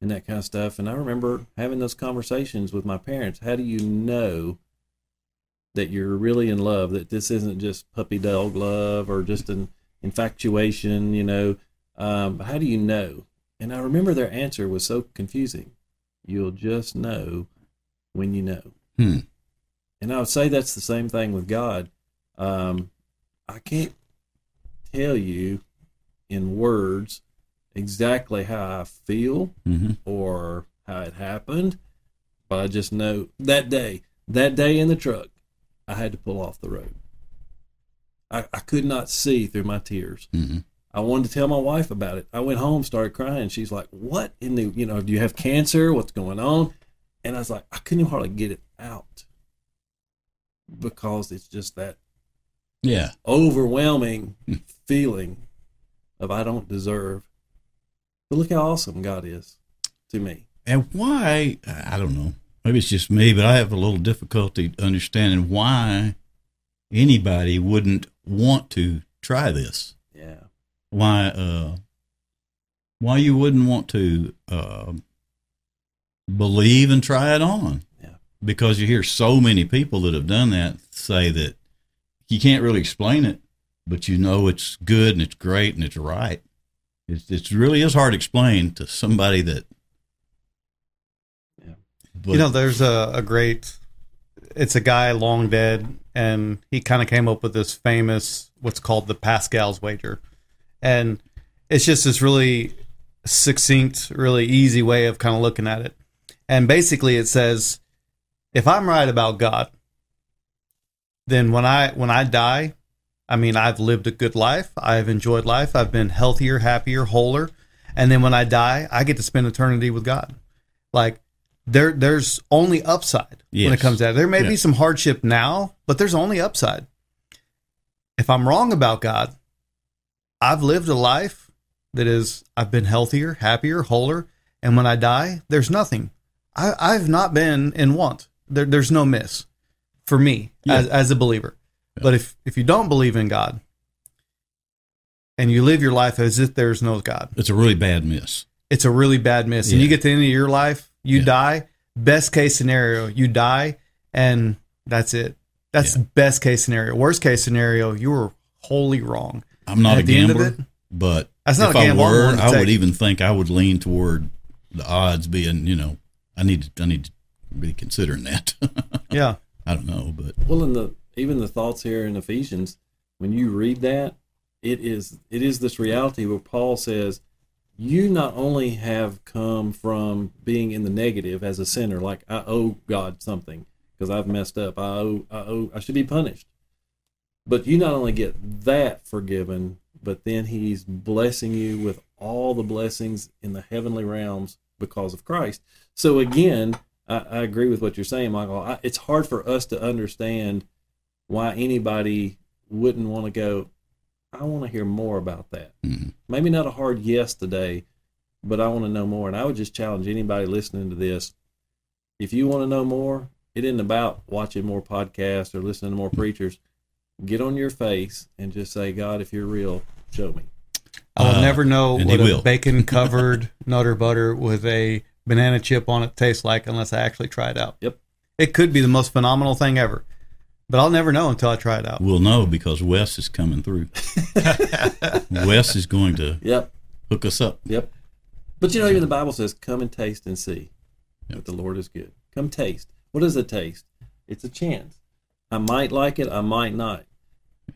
and that kind of stuff. And I remember having those conversations with my parents. How do you know that you're really in love? That this isn't just puppy dog love or just an infatuation, you know? Um, how do you know? And I remember their answer was so confusing. You'll just know when you know.
Hmm.
And I would say that's the same thing with God. Um, I can't tell you in words exactly how I feel
hmm
or how it happened, but I just know that day, that day in the truck, I had to pull off the road. I, I could not see through my tears.
hmm
I wanted to tell my wife about it. I went home, started crying. She's like, "What in the you know? Do you have cancer? What's going on?" And I was like, I couldn't hardly get it out because it's just that
Yeah.
overwhelming hmm. feeling of I don't deserve. But look how awesome God is to me.
And why? I don't know. Maybe it's just me, but I have a little difficulty understanding why anybody wouldn't want to try this.
Yeah.
Why? Uh, why you wouldn't want to uh, believe and try it on?
Yeah.
Because you hear so many people that have done that say that you can't really explain it, but you know it's good and it's great and it's right. It's it really is hard to explain to somebody that.
Yeah.
But,
you know, there's a, a great. It's a guy long dead, and he kind of came up with this famous what's called the Pascal's wager, and it's just this really succinct, really easy way of kind of looking at it. And basically, it says, if I'm right about God, then when I when I die, I mean I've lived a good life, I've enjoyed life, I've been healthier, happier, wholer, and then when I die, I get to spend eternity with God. Like there there's only upside when it comes to that. There may be some hardship now, but there's only upside. If I'm wrong about God, I've lived a life that is I've been healthier, happier, wholer, and when I die, there's nothing. I, I've not been in want. There, there's no miss for me as, as a believer. But if if you don't believe in God and you live your life as if there's no God,
it's a really bad miss.
it's a really bad miss. And you get to the end of your life, you
Yeah.
die. Best case scenario, you die, and that's it. That's
Yeah.
best case scenario. Worst case scenario, you were wholly wrong.
I'm not
At
a
the end of
gambler, but
That's not
if
a gamble, I'm
I were, I would even think I would lean toward the odds being, you know, I need to, I need to be considering that.
Yeah.
I don't know, but
Well, in the even the thoughts here in Ephesians, when you read that, it is it is this reality where Paul says, you not only have come from being in the negative as a sinner, like I owe God something because I've messed up, I owe, I owe, I should be punished, but you not only get that forgiven, but then He's blessing you with all the blessings in the heavenly realms because of Christ. So again, I, I agree with what you're saying, Michael. I, it's hard for us to understand why anybody wouldn't want to go. I want to hear more about that.
Mhm.
Maybe not a hard yes today, but I want to know more. And I would just challenge anybody listening to this: if you want to know more, it isn't about watching more podcasts or listening to more preachers. Get on your face and just say, God, if you're real, show me.
I will
Uh,
never know what
he
a bacon covered nutter butter with a banana chip on it tastes like unless I actually try it out.
Yep.
It could be the most phenomenal thing ever, but I'll never know until I try it out.
we'll know because Wes is coming through. Wes is going to
Yep.
hook us up.
Yep. But you know, even the Bible says, "Come and taste and see that the Lord is good." Come taste. What is a taste? It's a chance. I might like it. I might not.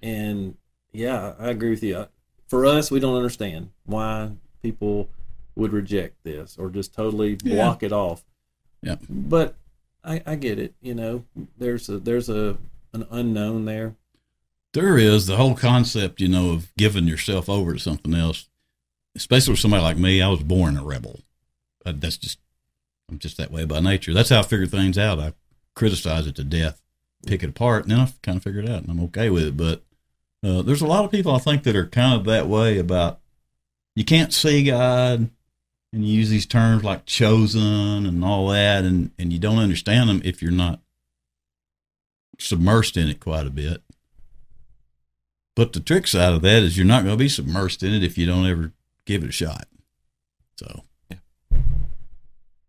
And yeah, I agree with you. For us, we don't understand why people would reject this or just totally
Yeah.
block it off.
Yeah.
But I, I get it. You know, there's a there's a an unknown there.
There is the whole concept, you know, of giving yourself over to something else. Especially with somebody like me, I was born a rebel. Uh, That's just, I'm just that way by nature. That's how I figure things out. I criticize it to death, pick it apart, and then I kind of figure it out, and I'm okay with it. But uh, there's a lot of people I think that are kind of that way about you can't see God, and you use these terms like chosen and all that, and and you don't understand them if you're not submersed in it quite a bit. But the trick side of that is you're not going to be submersed in it if you don't ever give it a shot. So,
Yeah.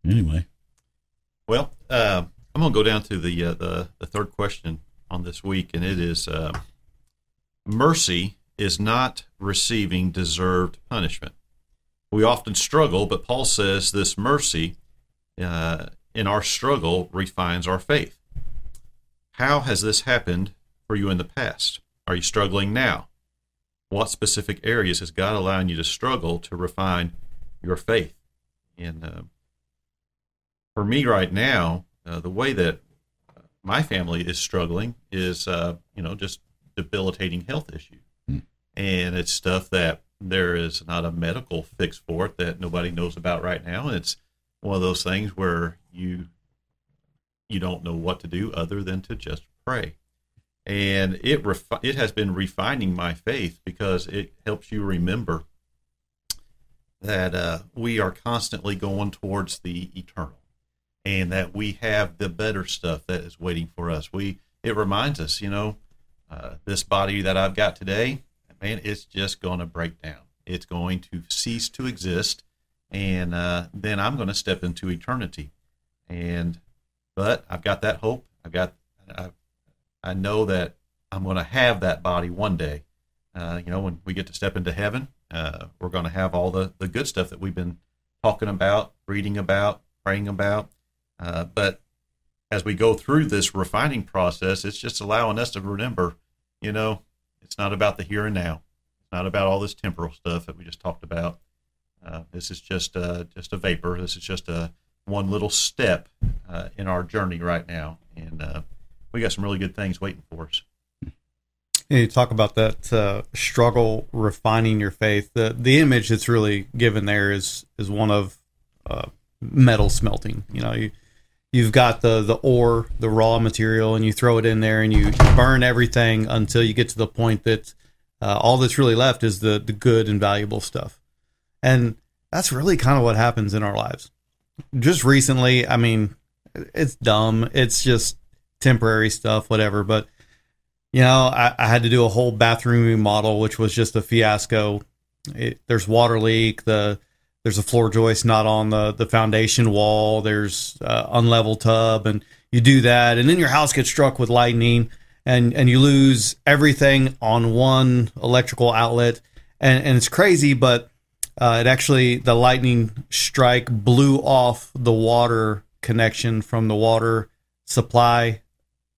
Anyway,
Well, uh, To go down to the, uh, the the third question on this week, and it is uh, mercy is not receiving deserved punishment. We often struggle, but Paul says this mercy uh, in our struggle refines our faith. How has this happened for you in the past? Are you struggling now? What specific areas is God allowing you to struggle to refine your faith? And uh, for me right now, uh, the way that my family is struggling is, uh, you know, just debilitating health issues,
Hmm.
and it's stuff that there is not a medical fix for it that nobody knows about right now. And it's one of those things where you you don't know what to do other than to just pray. And it refi- it has been refining my faith because it helps you remember that uh, we are constantly going towards the eternal, and that we have the better stuff that is waiting for us. We it reminds us, you know, uh, this body that I've got today, man, it's just going to break down. It's going to cease to exist, and uh, then I'm going to step into eternity. And but I've got that hope. I've got I, I know that I'm going to have that body one day. Uh, you know, when we get to step into heaven, uh, we're going to have all the the good stuff that we've been talking about, reading about, praying about. Uh, but as we go through this refining process, it's just allowing us to remember, you know, it's not about the here and now. It's not about all this temporal stuff that we just talked about. Uh, this is just uh, just a vapor. This is just a one little step uh, in our journey right now, and uh, we got some really good things waiting for us.
And you talk about that uh, struggle refining your faith. The the image that's really given there is is one of metal smelting. You know, you you've got the the ore, the raw material, and you throw it in there and you burn everything until you get to the point that uh, all that's really left is the the good and valuable stuff. And that's really kind of what happens in our lives. Just recently, I mean, it's dumb. It's just temporary stuff, whatever. But you know, I, I had to do a whole bathroom remodel, which was just a fiasco. It, there's water leak. The there's a floor joist not on the the foundation wall. There's uh, unlevel tub, and you do that, and then your house gets struck with lightning, and and you lose everything on one electrical outlet, and and it's crazy, but uh, it actually the lightning strike blew off the water connection from the water supply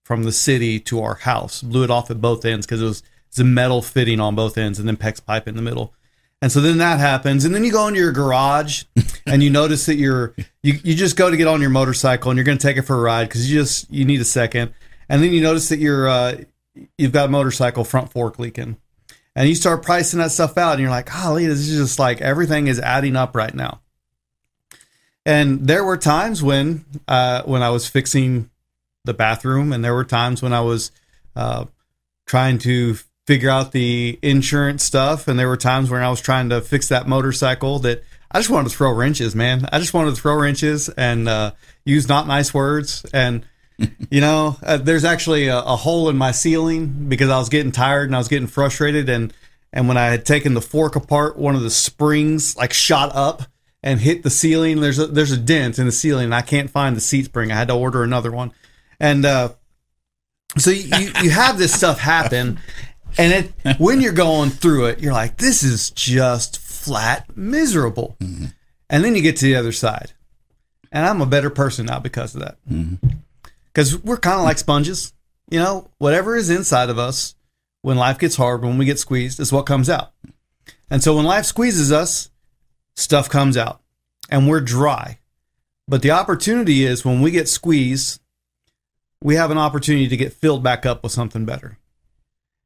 from the city to our house. Blew it off at both ends because it was, it was a metal fitting on both ends and then PEX pipe in the middle. And so then that happens, and then you go into your garage and you notice that you're you, you just go to get on your motorcycle and you're going to take it for a ride because you just you need a second, and then you notice that you're uh, you've got a motorcycle front fork leaking, and you start pricing that stuff out, and you're like, golly, this is just like everything is adding up right now. And there were times when uh, when I was fixing the bathroom, and there were times when I was uh, trying to figure out the insurance stuff, and there were times when I was trying to fix that motorcycle that I just wanted to throw wrenches, man. I just wanted to throw wrenches and uh, use not nice words. And you know, uh, there's actually a, a hole in my ceiling because I was getting tired and I was getting frustrated, and and when I had taken the fork apart, one of the springs like shot up and hit the ceiling. There's a there's a dent in the ceiling, and I can't find the seat spring. I had to order another one, and uh, so you you have this stuff happen, and it when you're going through it, you're like, this is just flat miserable, mm-hmm. and then you get to the other side, and I'm a better person now because of that, mm-hmm. because we're kind of like sponges, you know, whatever is inside of us. When life gets hard, when we get squeezed, is what comes out. And so when life squeezes us, stuff comes out and we're dry. But the opportunity is when we get squeezed, we have an opportunity to get filled back up with something better.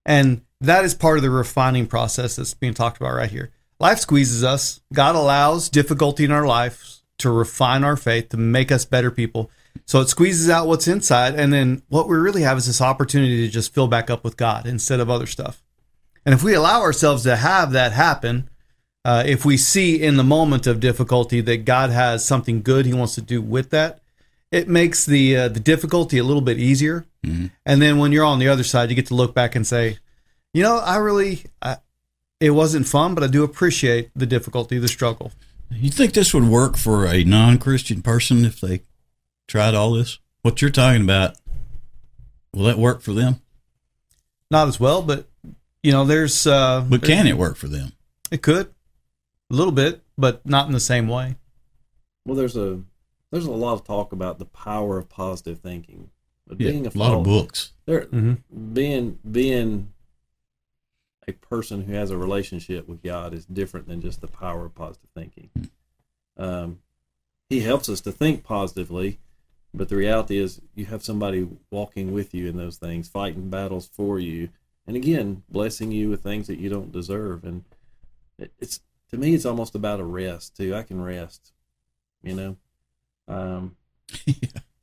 And that is part of the refining process that's being talked about right here. Life squeezes us. God allows difficulty in our lives to refine our faith, to make us better people. So it squeezes out what's inside. And then what we really have is this opportunity to just fill back up with God instead of other stuff. And if we allow ourselves to have that happen, uh, if we see in the moment of difficulty that God has something good He wants to do with that, it makes the uh, the difficulty a little bit easier. And then when you're on the other side, you get to look back and say, you know, I really, I, it wasn't fun, but I do appreciate the difficulty, the struggle.
You think this would work for a non-Christian person if they tried all this? What you're talking about, will that work for them?
Not as well, but you know, there's, uh,
But can it work for them?
it could a little bit, but not in the same way.
Well, there's a there's a lot of talk about the power of positive thinking. But
Yeah,
being
a lot of books.
there
Mhm.
being being a person who has a relationship with God is different than just the power of positive thinking. Um, he helps us to think positively, but the reality is you have somebody walking with you in those things, fighting battles for you, and again blessing you with things that you don't deserve. And it, it's to me it's almost about a rest too. I can rest, you know. Um,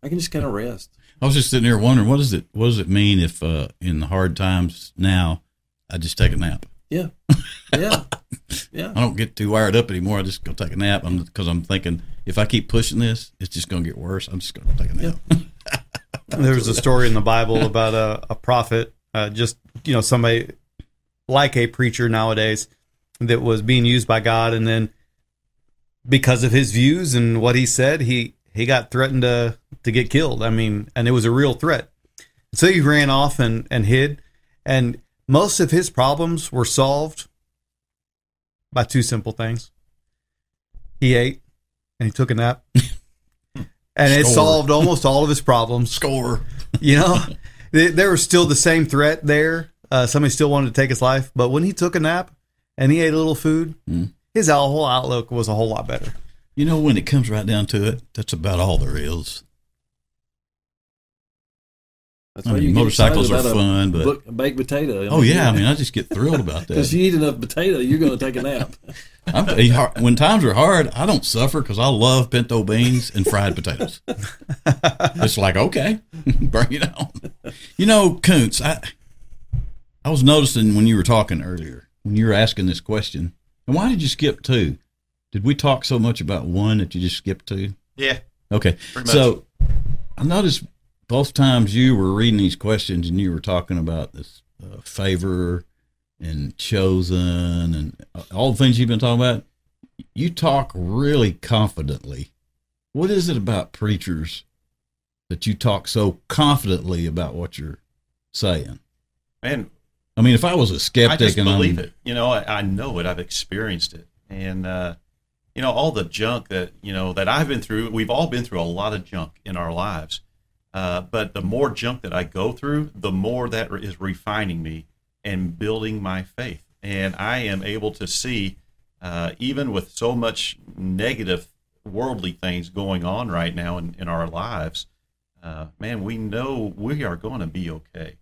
I can just kind of rest.
I was just sitting there wondering, what does it what does it mean if uh, in the hard times now I just take a nap?
Yeah, yeah, yeah.
I don't get too wired up anymore. I just go take a nap because I'm, I'm thinking if I keep pushing this, it's just going to get worse. I'm just going to take a nap.
There was a story in the Bible about a, a prophet, uh, just you know somebody like a preacher nowadays that was being used by God, and then because of his views and what he said, he he got threatened to to get killed. I mean, and it was a real threat. So he ran off and and hid, and most of his problems were solved by two simple things. He ate and he took a nap. and it solved almost all of his problems.
Score.
You know, There- there was still the same threat there. Uh, somebody still wanted to take his life, but when he took a nap and he ate a little food,
Mm.
his whole outlook was a whole lot better.
You know, when it comes right down to it, that's about all there is.
That's
I mean, motorcycles are fun, but
baked potato.
oh yeah, I mean, I just get thrilled about that.
because you eat enough potato, you're going to take a nap.
I'm, eh, when times are hard, I don't suffer because I love pinto beans and fried potatoes. it's like okay, bring it on. You know, Koontz, I I was noticing when you were talking earlier, when you were asking this question, and why did you skip two? Did we talk so much about one that you just skipped two?
Yeah.
Okay. So I noticed both times you were reading these questions and you were talking about this uh, favor and chosen and all the things you've been talking about. You talk really confidently. What is it about preachers that you talk so confidently about what you're saying?
Man,
I mean, if I was a skeptic
just
and
believe it. You know, I, I know it. I've experienced it, and uh, you know all the junk that you know that I've been through. We've all been through a lot of junk in our lives, uh, but the more junk that I go through, the more that is refining me and building my faith. And I am able to see, uh, even with so much negative worldly things going on right now in, in our lives, uh, man, we know we are going to be okay.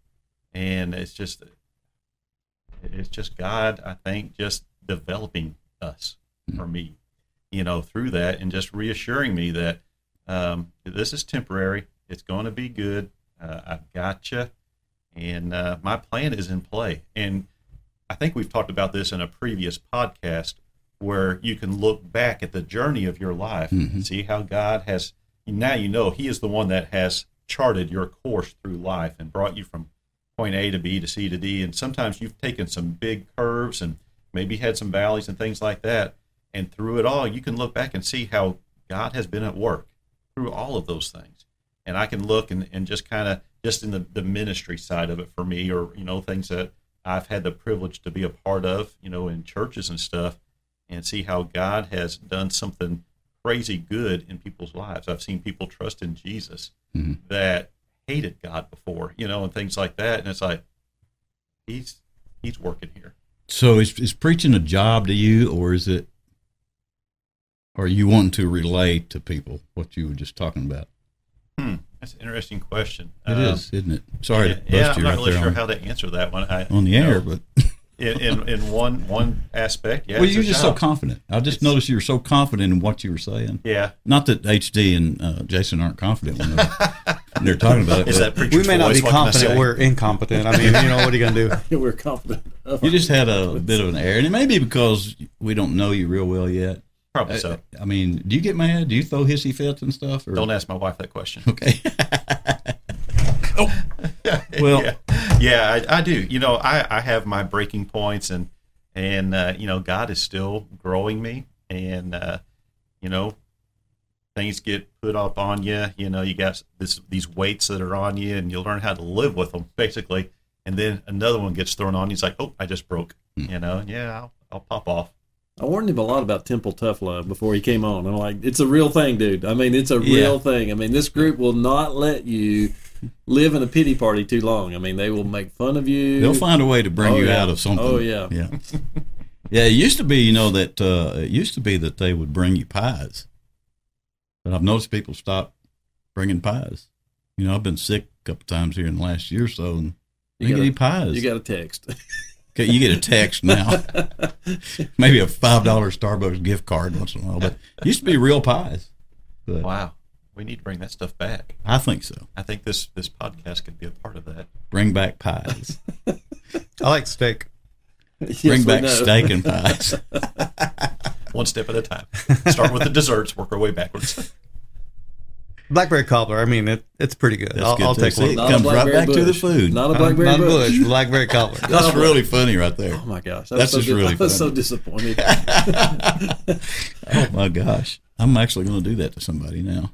And it's just it's just God, I think, just developing us for me, you know, through that and just reassuring me that um, this is temporary. It's going to be good. Uh, I've got you. And uh, my plan is in play. And I think we've talked about this in a previous podcast where you can look back at the journey of your life and see how God has, now you know He is the one that has charted your course through life and brought you from point A to B to C to D. And sometimes you've taken some big curves and maybe had some valleys and things like that. And through it all, you can look back and see how God has been at work through all of those things. And I can look and, and just kind of, just in the, the ministry side of it for me, or, you know, things that I've had the privilege to be a part of, you know, in churches and stuff, and see how God has done something crazy good in people's lives. I've seen people trust in Jesus
Mhm.
that hated God before, you know, and things like that. And it's like, he's he's working here.
So is is preaching a job to you, or is it? Or are you wanting to relay to people what you were just talking about?
Hmm, that's an interesting question.
It
Um,
is, isn't it? Sorry
yeah,
to bust
yeah, I'm
you
not
right
really sure
on,
how to answer that one. I,
on the air,
know,
but
in, in in one one aspect, yeah.
well, you're
a
just so confident. I just
It's-
noticed you were so confident in what you were saying.
Yeah,
Not that HD and uh, Jason aren't confident when they're, when they're talking about it.
is that
We may not be
What can I
confident. We're incompetent. I mean, you know, what are you going to do?
We're confident.
you just had a bit of an air, and it may be because we don't know you real well yet.
Probably
I,
so.
I mean, do you get mad? Do you throw hissy fits and stuff? Or?
Don't ask my wife that question.
Okay. Well-
yeah, yeah I, I do. You know, I, I have my breaking points, and and uh, you know, God is still growing me, and uh, you know, things get put up on you. You know, you got this these weights that are on you, and you learn how to live with them, basically. And then another one gets thrown on you. He's like, "Oh, I just broke." You know, yeah, I'll, I'll pop off.
I warned him a lot about Temple Tough Love before he came on. I'm like, it's a real thing, dude. I mean, it's a
Yeah.
real thing. I mean, this group will not let you live in a pity party too long. I mean, they will make fun of you.
They'll find a way to bring
Oh,
you
yeah.
out of something.
Oh, yeah.
yeah, yeah. It used to be, you know, that uh, it used to be that they would bring you pies, but I've noticed people stop bringing pies. You know, I've been sick a couple times here in the last year or so, and
You
they
gotta-
pies.
You got a text.
Okay, you get a text now. Maybe a five dollar Starbucks gift card once in a while, but it used to be real pies. But
Wow. We need to bring that stuff back.
I think so.
I think this this podcast could be a part of that.
Bring back pies.
I like steak.
Bring
Yes, we
back
know.
steak and pies.
One step at a time. Start with the desserts, work our way backwards.
Blackberry cobbler. I mean, it, it's pretty good.
That's
I'll,
good
I'll take
See,
one.
it
Not a
comes right
blackberry
back to the food.
Not a blackberry
not
bush.
bush. Blackberry cobbler.
That's really funny right there.
Oh my gosh, I
That's
so
just really
I was so
funny.
disappointed.
Oh my gosh. I'm actually going to do that to somebody now.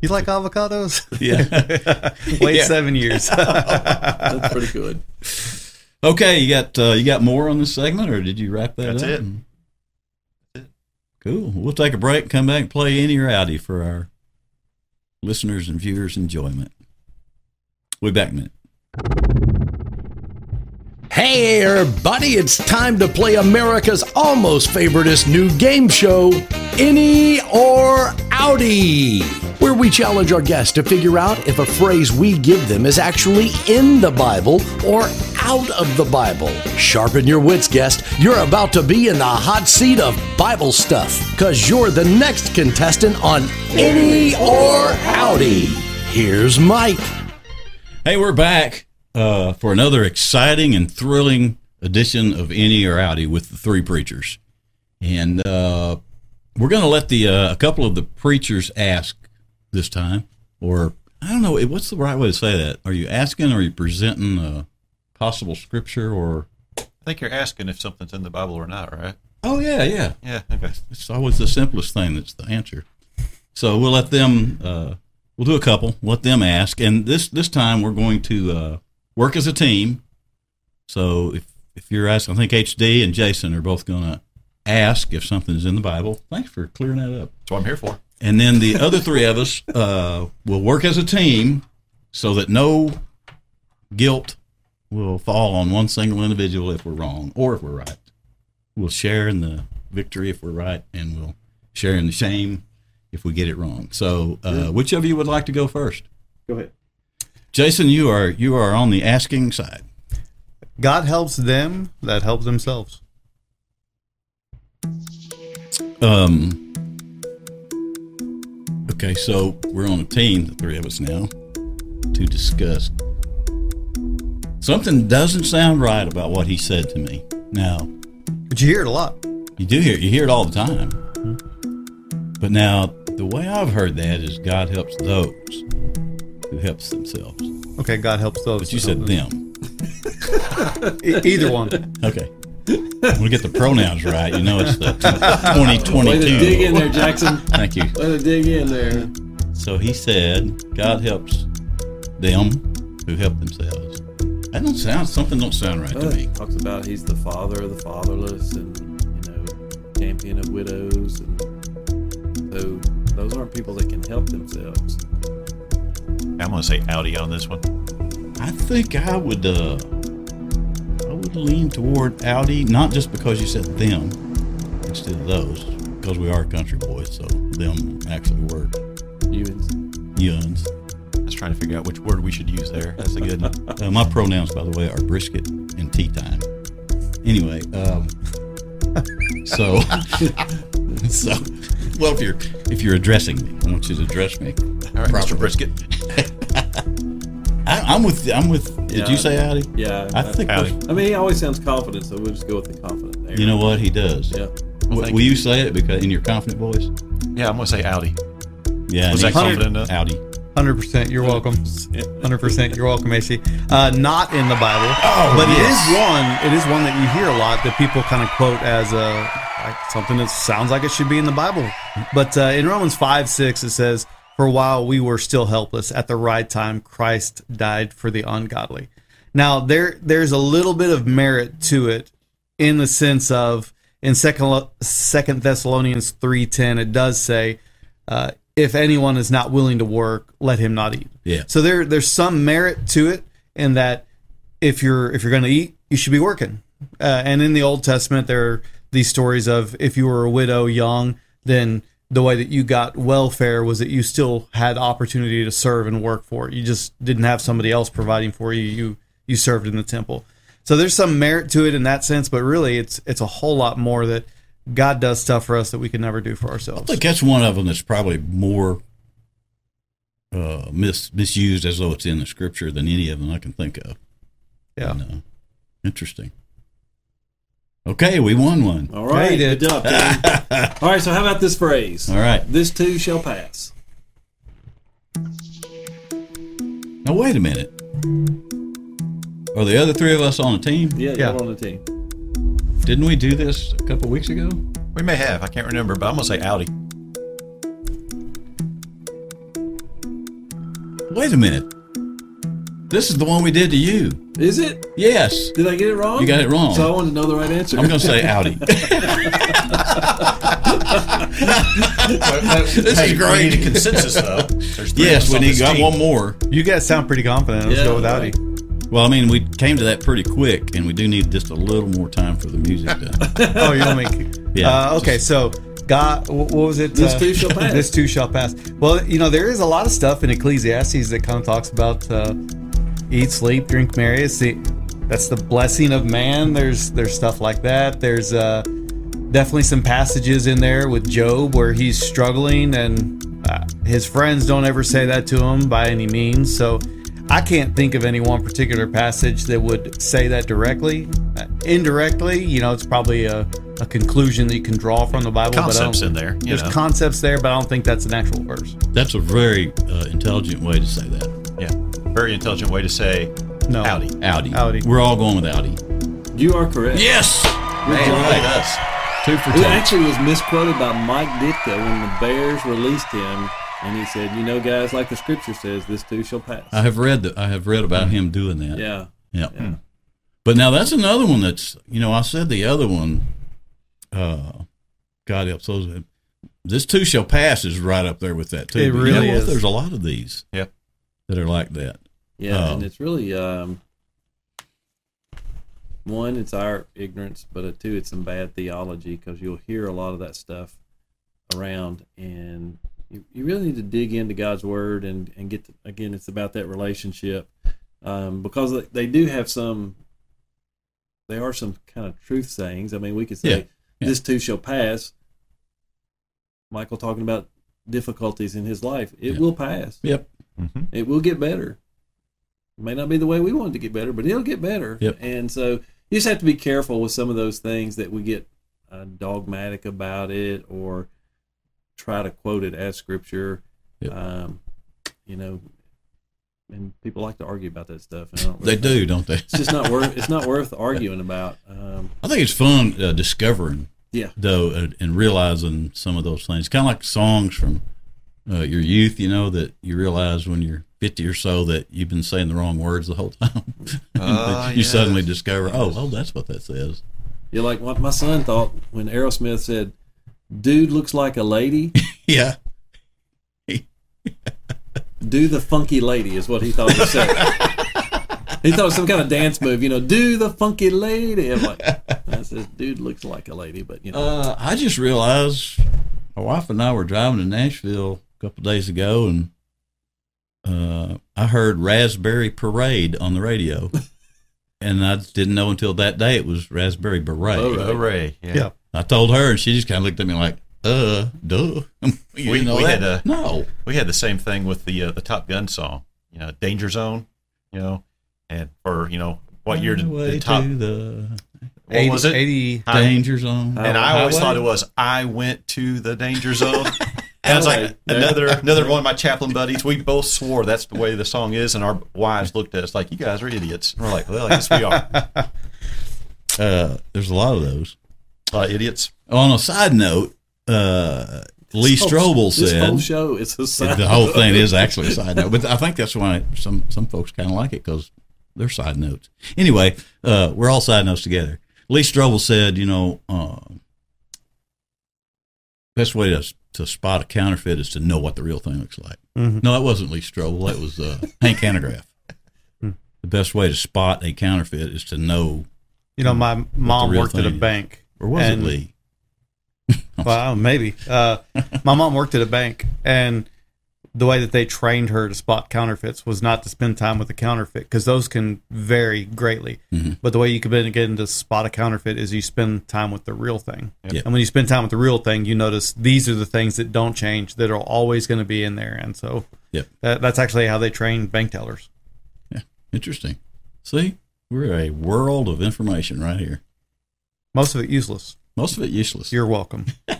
You like avocados?
Yeah.
Wait
Yeah.
seven years.
That's pretty good.
okay, you got uh, you got more on this segment, or did you wrap that
That's
up?
it.
Cool. We'll take a break, come back, and play Inny or Outy for our listeners and viewers' enjoyment. We'll be back in a minute.
Hey, everybody, it's time to play America's almost favoriteest new game show, Inny or Outy, where we challenge our guests to figure out if a phrase we give them is actually in the Bible or out of the Bible. Sharpen your wits, guest. You're about to be in the hot seat of Bible stuff, because you're the next contestant on Inny or Outy. Here's Mike.
Hey, we're back uh, for another exciting and thrilling edition of Inny or Outy with the three preachers, and uh, we're going to let the uh, a couple of the preachers ask this time, or I don't know what's the right way to say that. Are you asking? Or are you presenting a possible scripture? Or
I think you're asking if something's in the Bible or not, right?
oh yeah, yeah,
Yeah. Okay.
it's always the simplest thing that's the answer. So we'll let them. Uh, we'll do a couple. Let them ask, and this this time we're going to uh, work as a team. So if if you're asking, I think HD and Jason are both going to ask if something's in the Bible. Thanks for clearing that up.
That's what I'm here for.
And then the other three of us uh, will work as a team so that no guilt will fall on one single individual if we're wrong or if we're right. We'll share in the victory if we're right, and we'll share in the shame if we get it wrong. So, uh, which of you would like to go first?
Go ahead.
Jason, you are you are on the asking side.
God helps them that help themselves.
Um. Okay, so we're on a team, the three of us now, to discuss. Something doesn't sound right about what he said to me. Now,
But you hear it a lot.
you do hear it. you hear it all the time. But now, the way I've heard that is God helps those who helps themselves.
Okay, God helps those.
But you said them.
them. E- either one.
Okay. We get the pronouns right. You know it's the
Way to
2022.
dig in there, Jackson.
Thank you.
Way to dig in there.
So he said, God helps them who help themselves. That don't sound something don't sound right to me.
talks about he's the father of the fatherless and you know champion of widows and so those aren't people that can help themselves.
I'm going to say Outy on this one.
I think I would uh I would lean toward Outy, not just because you said them instead of those, because we are country boys, so them actually work.
You
Yuns.
I was trying to figure out which word we should use there. That's a good one.
Uh, my pronouns, by the way, are brisket and tea time. Anyway, um, so so well, if you're if you're addressing me, I want you to address me.
All right, Mr. Brisket.
I, I'm with I'm with. Did
Yeah.
you say Outy?
yeah.
I think.
Outy.
we're-
I mean he always sounds confident, so we'll just go with the confident there.
You know what he does.
Yeah.
W- will you say it because in your confident voice?
Yeah, I'm going to say Outy.
Yeah.
Was that
he's-
confident enough?
Outy.
Hundred percent. You're welcome. Hundred percent. You're welcome, AC. Uh, not in the Bible,
Oh,
but
yes.
it is one. It is one that you hear a lot that people kind of quote as a like something that sounds like it should be in the Bible. But uh, in Romans five six, it says, "For while we were still helpless, at the right time, Christ died for the ungodly." Now there there's a little bit of merit to it in the sense of in second Second Thessalonians three ten, it does say. Uh, if anyone is not willing to work, let him not eat.
Yeah.
So there there's some merit to it in that if you're if you're going to eat, you should be working. Uh, and in the Old Testament, there are these stories of if you were a widow young, then the way that you got welfare was that you still had opportunity to serve and work for it. You just didn't have somebody else providing for you. You you served in the temple. So there's some merit to it in that sense, but really it's it's a whole lot more that God does stuff for us that we can never do for ourselves.
I think that's one of them that's probably more uh, mis- misused as though it's in the scripture than any of them I can think of.
Yeah.
And, uh, interesting. Okay, we won one.
All right,
you did.
good job. Tim. All right, so how about this phrase?
All right.
This too shall pass.
Now wait a minute. Are the other three of us on the team?
Yeah,
Yeah.
y'all on the team.
Didn't we do this a couple weeks ago?
We may have. I can't remember, but I'm gonna say Outy.
Wait a minute. This is the one we did to you.
Is it?
Yes.
Did I get it wrong?
You got it wrong.
So I wanted to know the right answer.
I'm going to say Outy.
this
is great.
We need a consensus, though. There's three
yes, we need
this
got one more.
You guys sound pretty confident. Let's
Yeah,
go with Outy.
right.
Well, I mean, we came to that pretty quick, and we do need just a little more time for the music to.
Oh, you want me?
Yeah,
Uh, okay, so God, what was it?
This
Uh,
too shall pass.
this too shall pass. Well, you know, there is a lot of stuff in Ecclesiastes that kind of talks about uh, eat, sleep, drink, marry. It's the, that's the blessing of man. There's there's stuff like that. There's uh, definitely some passages in there with Job where he's struggling, and uh, his friends don't ever say that to him by any means. So. I can't think of any one particular passage that would say that directly. Uh, indirectly, you know, it's probably a, a conclusion that you can draw from the Bible.
Concepts
don't-
in there. You
There's
know.
concepts there, but I don't think that's an actual verse.
That's a very uh, intelligent way to say that.
yeah. Very intelligent way to say
No.
Outy.
Outy.
Outy.
We're all going with Outy.
You are correct.
Yes.
Good job.
Look at us.
Two for
It actually was misquoted by Mike Ditka when the Bears released him, and he said, "You know, guys, like the Scripture says, this too shall pass."
I have read that. I have read about him doing that.
yeah,
Yeah.
Yeah.
But now that's another one that's you know I said the other one. Uh, God help those. This too shall pass is right up there with that too.
It
But you
really
know what?
is.
There's a lot of these.
Yep.
That are like that.
yeah,
Oh.
and it's really um, one, it's our ignorance, but uh, two, it's some bad theology because you'll hear a lot of that stuff around, and you, you really need to dig into God's Word and and get to, again, it's about that relationship um, because they- they do have some. They are some kind of truth sayings. I mean, we could say,
Yeah, yeah.
"This too shall pass." Michael talking about difficulties in his life. It
Yeah.
will pass.
Yep.
Mhm.
It will get better. It may not be the way we want it to get better, but it'll get better.
Yep.
And so you just have to be careful with some of those things that we get uh, dogmatic about it or try to quote it as scripture.
Yep.
Um, you know, and people like to argue about that stuff. And I don't
They
really
do, don't they?
It's just not worth. It's not worth arguing about. Um,
I think it's fun uh, discovering
yeah.
though and, and realizing some of those things. Kind of like songs from uh, your youth, you know, that you realize when you're 50 or so that you've been saying the wrong words the whole time.
Ah,
you
yes.
suddenly discover, oh, oh, that's what that says.
You're like what my son thought when Aerosmith said, "Dude looks like a lady."
Yeah.
do the funky lady is what he thought he said. he thought it was some kind of dance move, you know, do the funky lady. I'm like, I said, dude looks like a lady, but you know,
Uh, I just realized my wife and I were driving to Nashville a couple of days ago, and uh, I heard Raspberry Parade on the radio, and I didn't know until that day it was Raspberry Beret.
Oh, right.
Hooray. Yeah.
Yeah.
I told her, and she just kind of looked at me like, "Uh, duh." you
We-
know
we
that?
had a-
no.
We had the same thing with the uh, the Top Gun song, you know, Danger Zone, you know, and for, you know, what year did the top,
to the
what was it?
80
Hi-
danger zone?
And I always
Highway?
thought it was I went to the danger zone. And I was like another another one of my chaplain buddies. We both swore that's the way the song is, and our wives looked at us like, "You guys are idiots." And we're like, "Well, I guess we are
Uh, there's a lot of those.
Uh, idiots."
On a side note, uh, Lee
whole-
Strobel
this
said
whole show is a side
the whole thing is actually a side note, but I think that's why some some folks kind of like it because they're side notes. Anyway, uh, we're all side notes together. Lee Strobel said, you know, uh, best way to to spot a counterfeit is to know what the real thing looks like.
Mhm.
No, that wasn't Lee Strobel. That was uh, Hank Hanegraaff. the best way to spot a counterfeit is to know,
You know, my mom worked at a
is.
bank.
Or was
And-
it Lee?
Well, maybe. Uh, my mom worked at a bank, and the way that they trained her to spot counterfeits was not to spend time with the counterfeit because those can vary greatly. But the way you can begin to spot a counterfeit is you spend time with the real thing.
Yep.
And when you spend time with the real thing, you notice these are the things that don't change that are always going to be in there. And so
Yep.
that, that's actually how they train bank tellers.
Yeah. Interesting. See, we're a world of information right here.
Most of it useless.
Most of it useless.
You're welcome.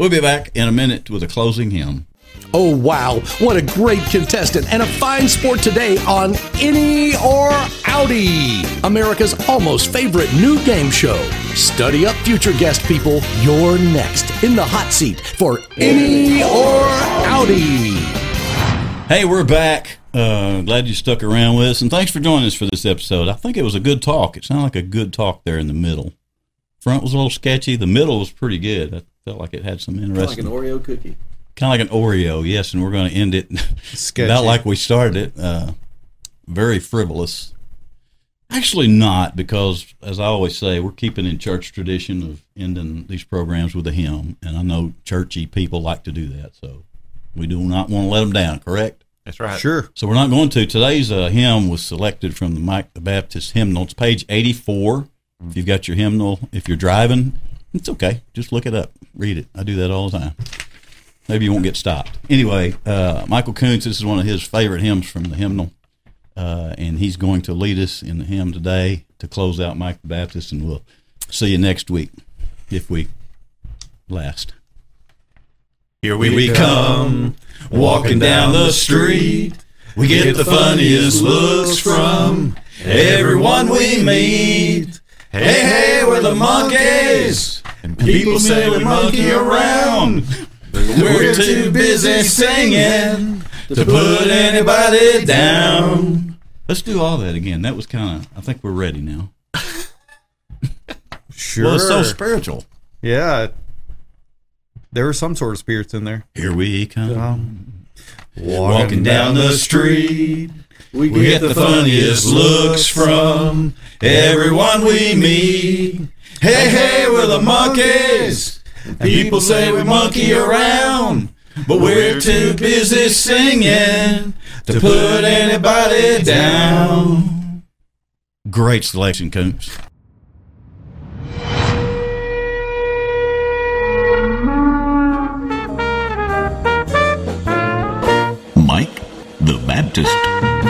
We'll be back in a minute with a closing hymn.
Oh, wow. What a great contestant and a fine sport today on Inny or Outy, America's almost favorite new game show. Study up, future guest people. You're next in the hot seat for Inny or Outy.
Hey, we're back. Uh, glad you stuck around with us, and thanks for joining us for this episode. I think it was a good talk. It sounded like a good talk there in the middle. Front was a little sketchy. The middle was pretty good. I felt like it had some interesting Kind of like
an Oreo cookie.
kind of like an Oreo. Yes, and we're going to end it
Sketchy.
about like we started it. Uh, very frivolous. Actually, not because, as I always say, we're keeping in church tradition of ending these programs with a hymn, and I know churchy people like to do that, so we do not want to let them down. Correct?
That's right.
Sure.
So we're not going to. Today's uh, hymn was selected from the Mike the Baptist hymnal. It's page 84. If you've got your hymnal, if you're driving, it's okay. Just look it up, read it. I do that all the time. Maybe you won't get stopped. Anyway, uh, Michael Koontz, this is one of his favorite hymns from the hymnal. Uh, and he's going to lead us in the hymn today to close out Mike the Baptist. And we'll see you next week if we last.
Here
Here we come, walking down the street. We get the funniest looks from everyone we meet. Hey, hey, we're the Monkees. And people say we monkey around. But we're too busy singing to put anybody down. Let's do all that again. That was kind of, I think we're ready now.
Sure.
Well, it's so spiritual.
yeah. There were some sort of spirits in there.
Here we come.
Um,
Walking down the street.
We
We get the funniest looks from everyone we meet. Hey, hey, we're the Monkees. People say we monkey around, but we're too busy singing to put anybody down. Great selection, Coombs.
The Baptist.